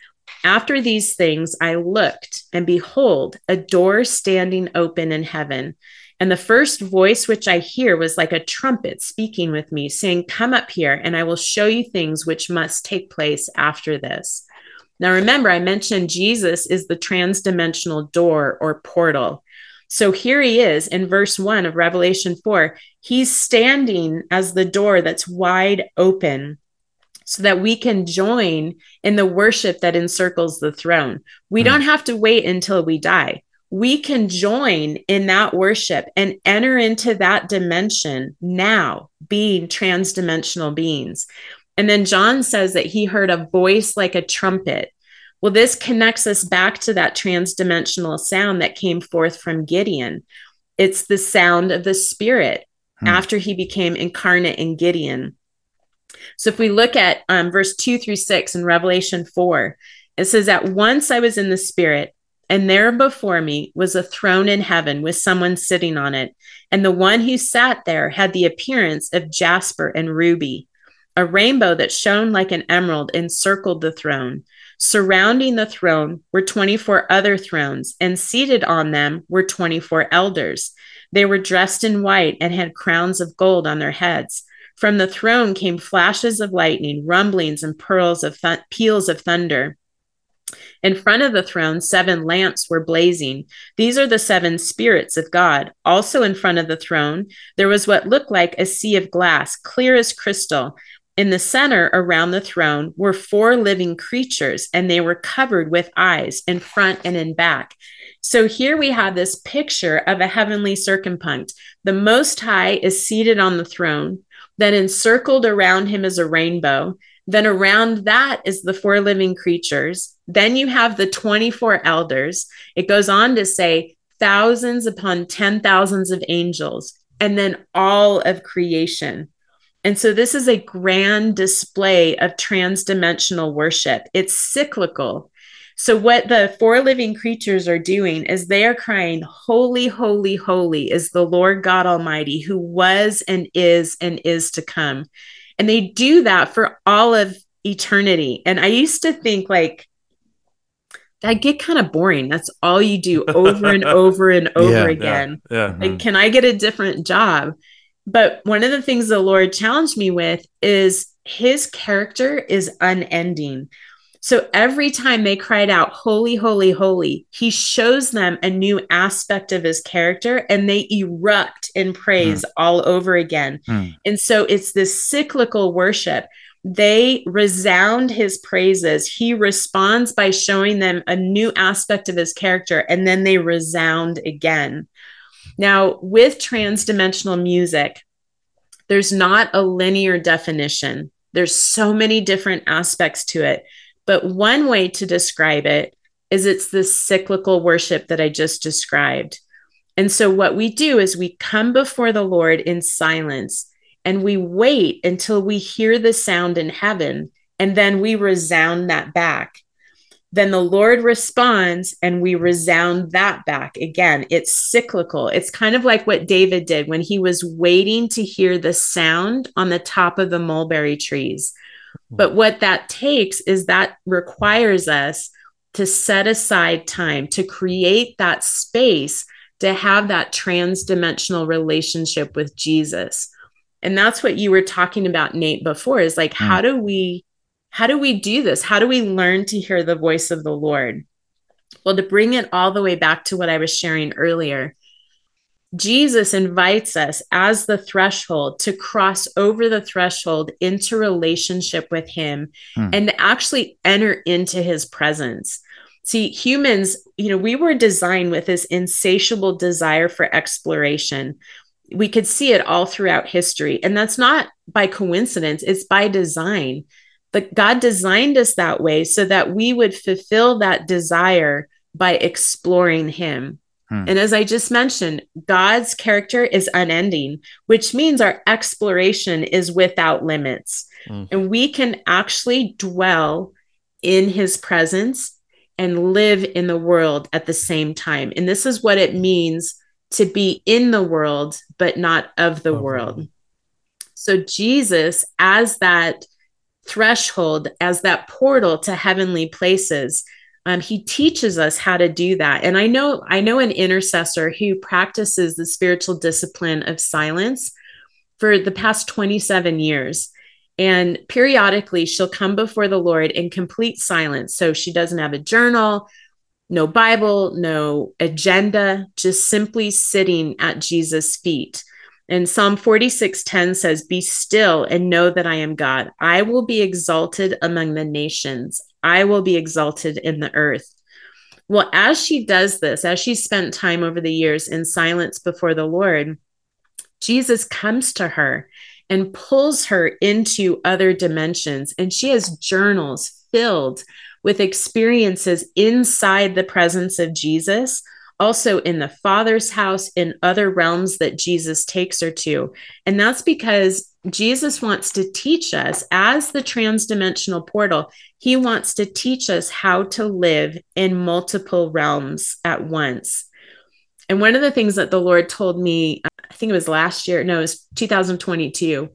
After these things I looked, and behold, a door standing open in heaven. And the first voice which I hear was like a trumpet speaking with me, saying, Come up here, and I will show you things which must take place after this. Now, remember, I mentioned Jesus is the transdimensional door or portal. So here he is in verse 1 of Revelation 4. He's standing as the door that's wide open. so that we can join in the worship that encircles the throne. We Hmm. don't have to wait until we die. We can join in that worship and enter into that dimension now, being transdimensional beings. And then John says that he heard a voice like a trumpet. Well, this connects us back to that transdimensional sound that came forth from Gideon. It's the sound of the Spirit Hmm. after he became incarnate in Gideon. So if we look at um, verse 2 through 6 in Revelation 4, it says, At once I was in the Spirit, and there before me was a throne in heaven with someone sitting on it. And the one who sat there had the appearance of jasper and ruby. A rainbow that shone like an emerald encircled the throne. Surrounding the throne were 24 other thrones, and seated on them were 24 elders. They were dressed in white and had crowns of gold on their heads. From the throne came flashes of lightning, rumblings, and pearls of th- peals of thunder. In front of the throne, seven lamps were blazing. These are the seven spirits of God. Also, in front of the throne, there was what looked like a sea of glass, clear as crystal. In the center around the throne were four living creatures, and they were covered with eyes in front and in back. So here we have this picture of a heavenly circumpunct. The Most High is seated on the throne, then encircled around him is a rainbow. Then around that is the four living creatures. Then you have the 24 elders. It goes on to say thousands upon ten thousands of angels, and then all of creation. And so this is a grand display of transdimensional worship. It's cyclical. So, what the four living creatures are doing is they are crying, Holy, holy, holy is the Lord God Almighty, who was and is and is to come. And they do that for all of eternity. And I used to think, like, that get kind of boring. That's all you do [laughs] over and over and over Yeah, yeah, again. Yeah. Like, mm-hmm. can I get a different job? But one of the things the Lord challenged me with is his character is unending. So every time they cried out, Holy, holy, holy, he shows them a new aspect of his character and they erupt in praise all over again. Hmm. And so it's this cyclical worship. They resound his praises. He responds by showing them a new aspect of his character, and then they resound again. Now, with transdimensional music, there's not a linear definition. There's so many different aspects to it. But one way to describe it is it's this cyclical worship that I just described. And so, what we do is we come before the Lord in silence and we wait until we hear the sound in heaven, and then we resound that back. Then the Lord responds and we resound that back again. It's cyclical. It's kind of like what David did when he was waiting to hear the sound on the top of the mulberry trees. Hmm. But what that takes is that requires us to set aside time to create that space to have that transdimensional relationship with Jesus. And that's what you were talking about Nate before is like hmm. how do we how do we do this? How do we learn to hear the voice of the Lord? Well, to bring it all the way back to what I was sharing earlier, Jesus invites us as the threshold to cross over the threshold into relationship with Him Hmm. and to actually enter into His presence. See, humans, you know, we were designed with this insatiable desire for exploration. We could see it all throughout history. And that's not by coincidence, it's by design. But God designed us that way so that we would fulfill that desire by exploring Him. Hmm. And as I just mentioned, God's character is unending, which means our exploration is without limits. Hmm. And we can actually dwell in his presence and live in the world at the same time. And this is what it means to be in the world, but not of the Of the world. So, Jesus, as that threshold, as that portal to heavenly places, um, he teaches us how to do that. And I know, I know an intercessor who practices the spiritual discipline of silence for the past 27 years. And periodically, she'll come before the Lord in complete silence. So she doesn't have a journal, no Bible, no agenda, just simply sitting at Jesus' feet. And Psalm 46:10 says, "Be still and know that I am God. I will be exalted among the nations. I will be exalted in the earth." Well, as she does this, as she spent time over the years in silence before the Lord, Jesus comes to her and pulls her into other dimensions. And she has journals filled with experiences inside the presence of Jesus, also in the Father's house, in other realms that Jesus takes her to. And that's because Jesus wants to teach us, as the transdimensional portal, he wants to teach us how to live in multiple realms at once. And one of the things that the Lord told me, I think it was last year, no, it was 2022.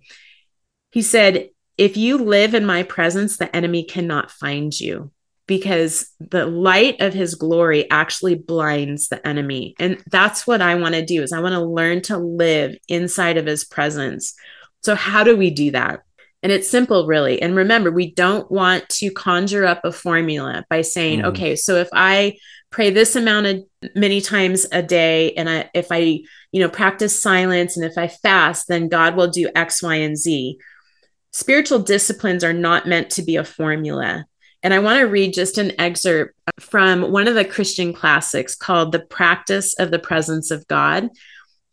He said, If you live in my presence, the enemy cannot find you because the light of his glory actually blinds the enemy. And that's what I want to do is I want to learn to live inside of his presence. So how do we do that? And it's simple, really. And remember, we don't want to conjure up a formula by saying, mm. okay, so if I pray this amount of many times a day, and I, if I, you know, practice silence and if I fast, then God will do X, Y, and Z. Spiritual disciplines are not meant to be a formula. And I want to read just an excerpt from one of the Christian classics called The Practice of the Presence of God.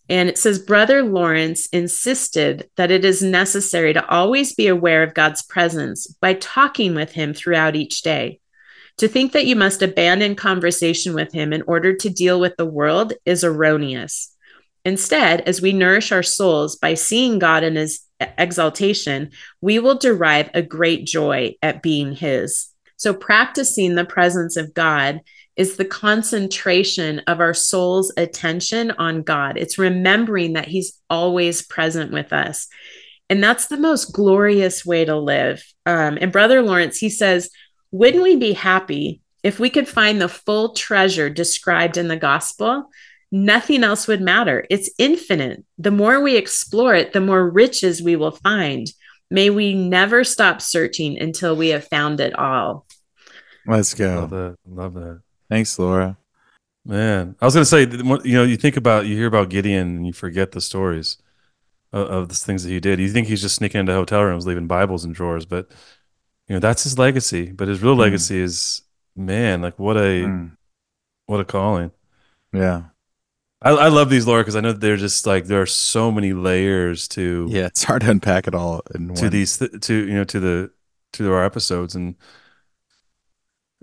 And it says, Brother Lawrence insisted that it is necessary to always be aware of God's presence by talking with Him throughout each day. To think that you must abandon conversation with Him in order to deal with the world is erroneous. Instead, as we nourish our souls by seeing God in His exaltation, we will derive a great joy at being His. So, practicing the presence of God is the concentration of our soul's attention on God. It's remembering that He's always present with us. And that's the most glorious way to live. Um, and Brother Lawrence, he says, Wouldn't we be happy if we could find the full treasure described in the gospel? Nothing else would matter. It's infinite. The more we explore it, the more riches we will find. May we never stop searching until we have found it all. Let's go. Love that. Love that. Thanks, Laura. Man, I was gonna say, you know, you think about, you hear about Gideon, and you forget the stories of, of the things that he did. You think he's just sneaking into hotel rooms, leaving Bibles in drawers, but you know, that's his legacy. But his real mm. legacy is, man, like what a, mm. what a calling. Yeah. I, I love these, Laura, because I know they're just like there are so many layers to. Yeah, it's hard to unpack it all in to one. these to you know to the to our episodes and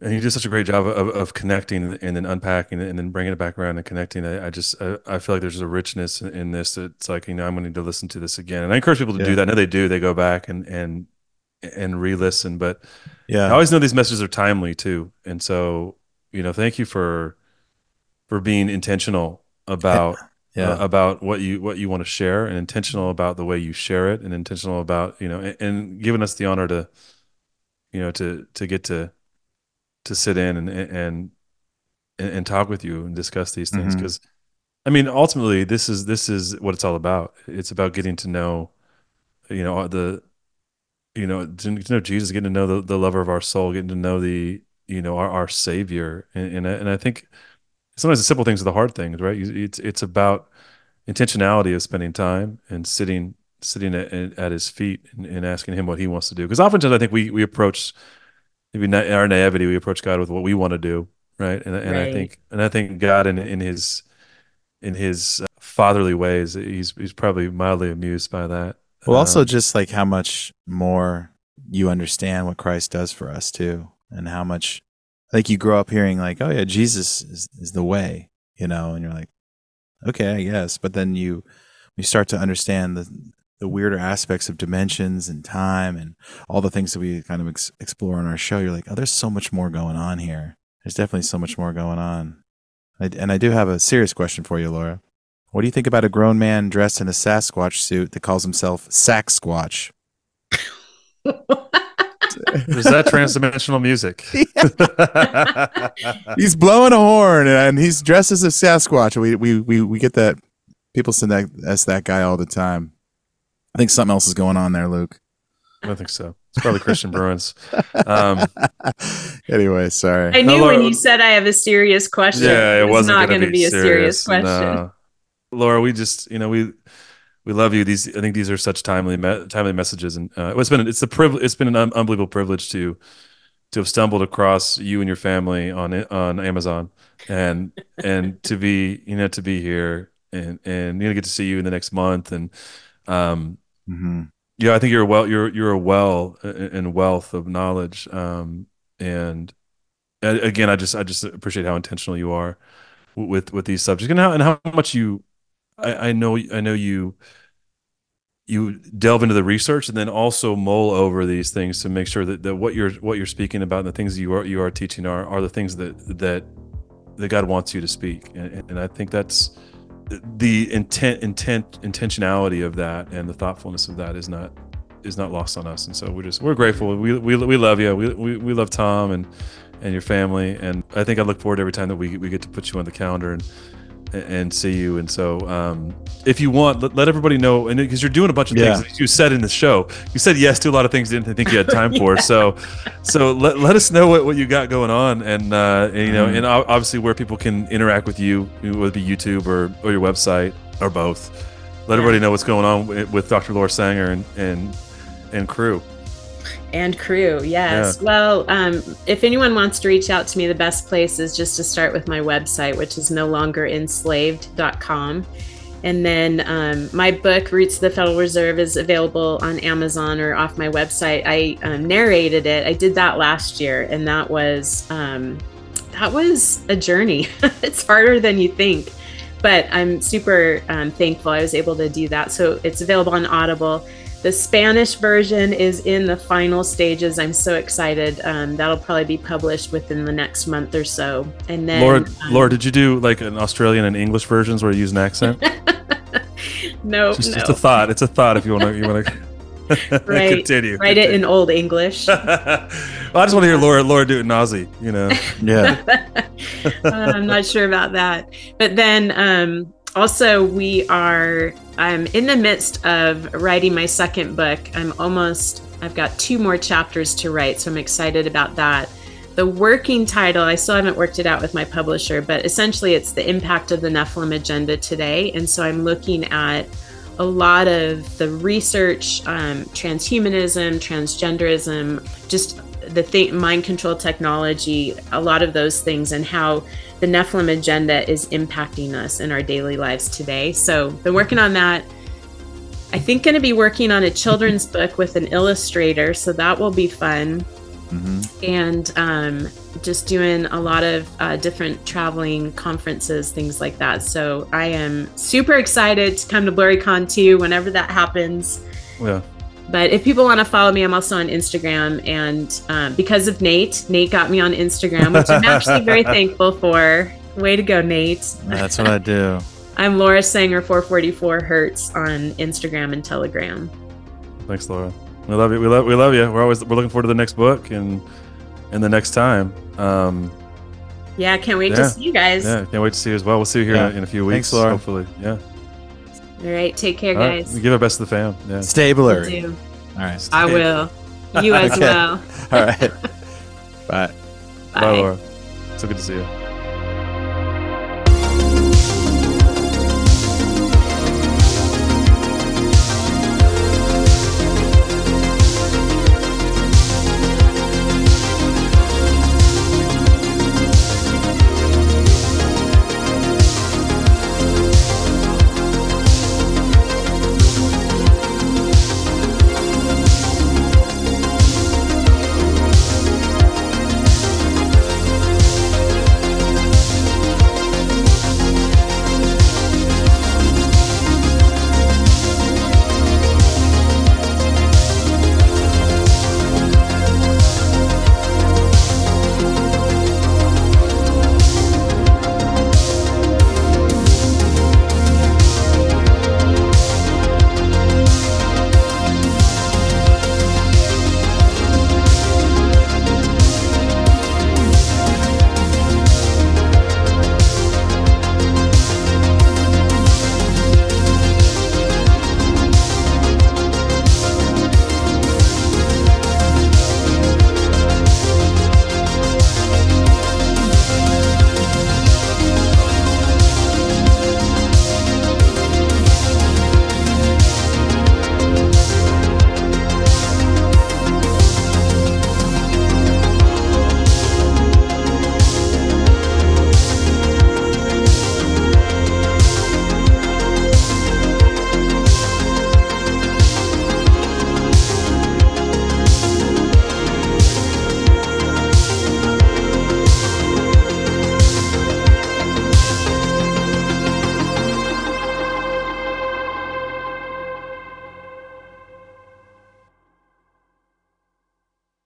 and you did such a great job of, of connecting and then unpacking it and then bringing it back around and connecting. I, I just I, I, feel like there's a richness in this. It's like you know I'm going to need to listen to this again, and I encourage people to yeah. do that. I know they do. They go back and and and re-listen, but yeah, I always know these messages are timely too. And so you know, thank you for for being intentional about [laughs] yeah. Uh, about what you what you want to share, and intentional about the way you share it, and intentional about you know, and, and giving us the honor to you know to to get to to sit in and and and, talk with you and discuss these things because mm-hmm. I mean ultimately this is this is what it's all about. It's about getting to know you know the you know to, to know Jesus, getting to know the, the lover of our soul, getting to know the you know our, our savior and and I, and I think sometimes the simple things are the hard things, right? It's it's about intentionality of spending time and sitting sitting at, at his feet and, and asking him what he wants to do. Because oftentimes I think we we approach maybe in our naivety we approach God with what we want to do, right? And and right. I think and I think God in in his in his uh, fatherly ways, he's he's probably mildly amused by that. Well, also um, just like how much more you understand what Christ does for us too, and how much like you grow up hearing like, oh yeah, Jesus is, is the way, you know, and you're like, okay, I guess. But then you you start to understand the the weirder aspects of dimensions and time and all the things that we kind of ex- explore on our show, you're like, oh, there's so much more going on here. There's definitely so much more going on. I, and I do have a serious question for you, Laura. What do you think about a grown man dressed in a Sasquatch suit that calls himself Saxsquatch? [laughs] Is that transdimensional music? [laughs] [laughs] he's blowing a horn and he's dressed as a Sasquatch. We we we, we get that people send that as that guy all the time. I think something else is going on there, Luke. I don't think so. It's probably Christian Bruins. Um, [laughs] anyway, sorry. I knew no, Laura, when you said I have a serious question. Yeah, it, it was not going to be, be, a serious, question. No. Laura, we just, you know, we we love you. These I think these are such timely me- timely messages, and uh, it's been it's a privilege. It's been an un- unbelievable privilege to to have stumbled across you and your family on on Amazon, and and to be you know to be here and and you know get to see you in the next month, and um Mhm. yeah, I think you're a well you're you're a well and wealth of knowledge, um and uh, again, I just I just appreciate how intentional you are with with these subjects and how and how much you I, I know I know you you delve into the research and then also mull over these things to make sure that, that what you're what you're speaking about and the things you are you are teaching are are the things that that that God wants you to speak and, and I think that's the intent intent intentionality of that and the thoughtfulness of that is not is not lost on us. And so we're just we're grateful. We we, we love you. We, we we love Tom and and your family. And I think I look forward every time that we we get to put you on the calendar and and see you. And so um, if you want let, let everybody know and because you're doing a bunch of Yeah. things you said in the show. You said yes to a lot of things didn't think you had time [laughs] for. So so let, let us know what, what you got going on. And, uh, and you know Mhm. and obviously where people can interact with you whether it be youtube or, or your website or both. Let everybody know what's going on with, with dr laura sanger and and and crew and crew. Yes. Well um, if anyone wants to reach out to me the best place is just to start with my website which is no longer enslaved.com and then um, my book roots of the federal reserve is available on amazon or off my website. I um, narrated it. I did that last year and that was um, that was a journey. [laughs] It's harder than you think but i'm super um, thankful i was able to do that. So it's available on audible the Spanish version is in the final stages. I'm so excited. Um, that'll probably be published within the next month or so. And then, laura um, laura did you do like an australian and english versions where you use an accent [laughs] no, just, no. just a thought it's a thought if you want to you want to Write- continue Write it in Old English. [laughs] well, I just want to hear Laura Laura do it in Aussie, you know. Yeah. [laughs] Uh, I'm not sure about that. But then um, also, we are, I'm in the midst of writing my second book. I'm almost, I've got two more chapters to write. So I'm excited about that. The working title, I still haven't worked it out with my publisher, but essentially it's the impact of the Nephilim agenda today. And so I'm looking at a lot of the research, um, transhumanism, transgenderism, just the thing, mind control technology, a lot of those things, and how the Nephilim agenda is impacting us in our daily lives today. So, been working on that. I think going to be working on a children's book with an illustrator, so that will be fun. And um, just doing a lot of uh, different traveling conferences, things like that. So I am super excited to come to BlurryCon too whenever that happens. Yeah. But if people want to follow me, I'm also on Instagram. And um, because of Nate, Nate got me on Instagram, which I'm actually very [laughs] thankful for. Way to go, Nate. That's what I do. [laughs] I'm Laura Sanger 444 Hertz on Instagram and Telegram. Thanks, Laura. We love you. We love we love you. We're always we're looking forward to the next book and and the next time. Um, Yeah, can't wait Yeah. to see you guys. yeah, can't wait to see you as well. We'll see you here Yeah. in, a, in a few weeks. Thanks, Laura. Hopefully, yeah. All right, take care, All right. guys. We give our best to the fam. Yeah. Stay Will blurry. do. All right. I will. You [laughs] as Okay. well. All right. [laughs] Bye. Bye, Laura. So good to see you.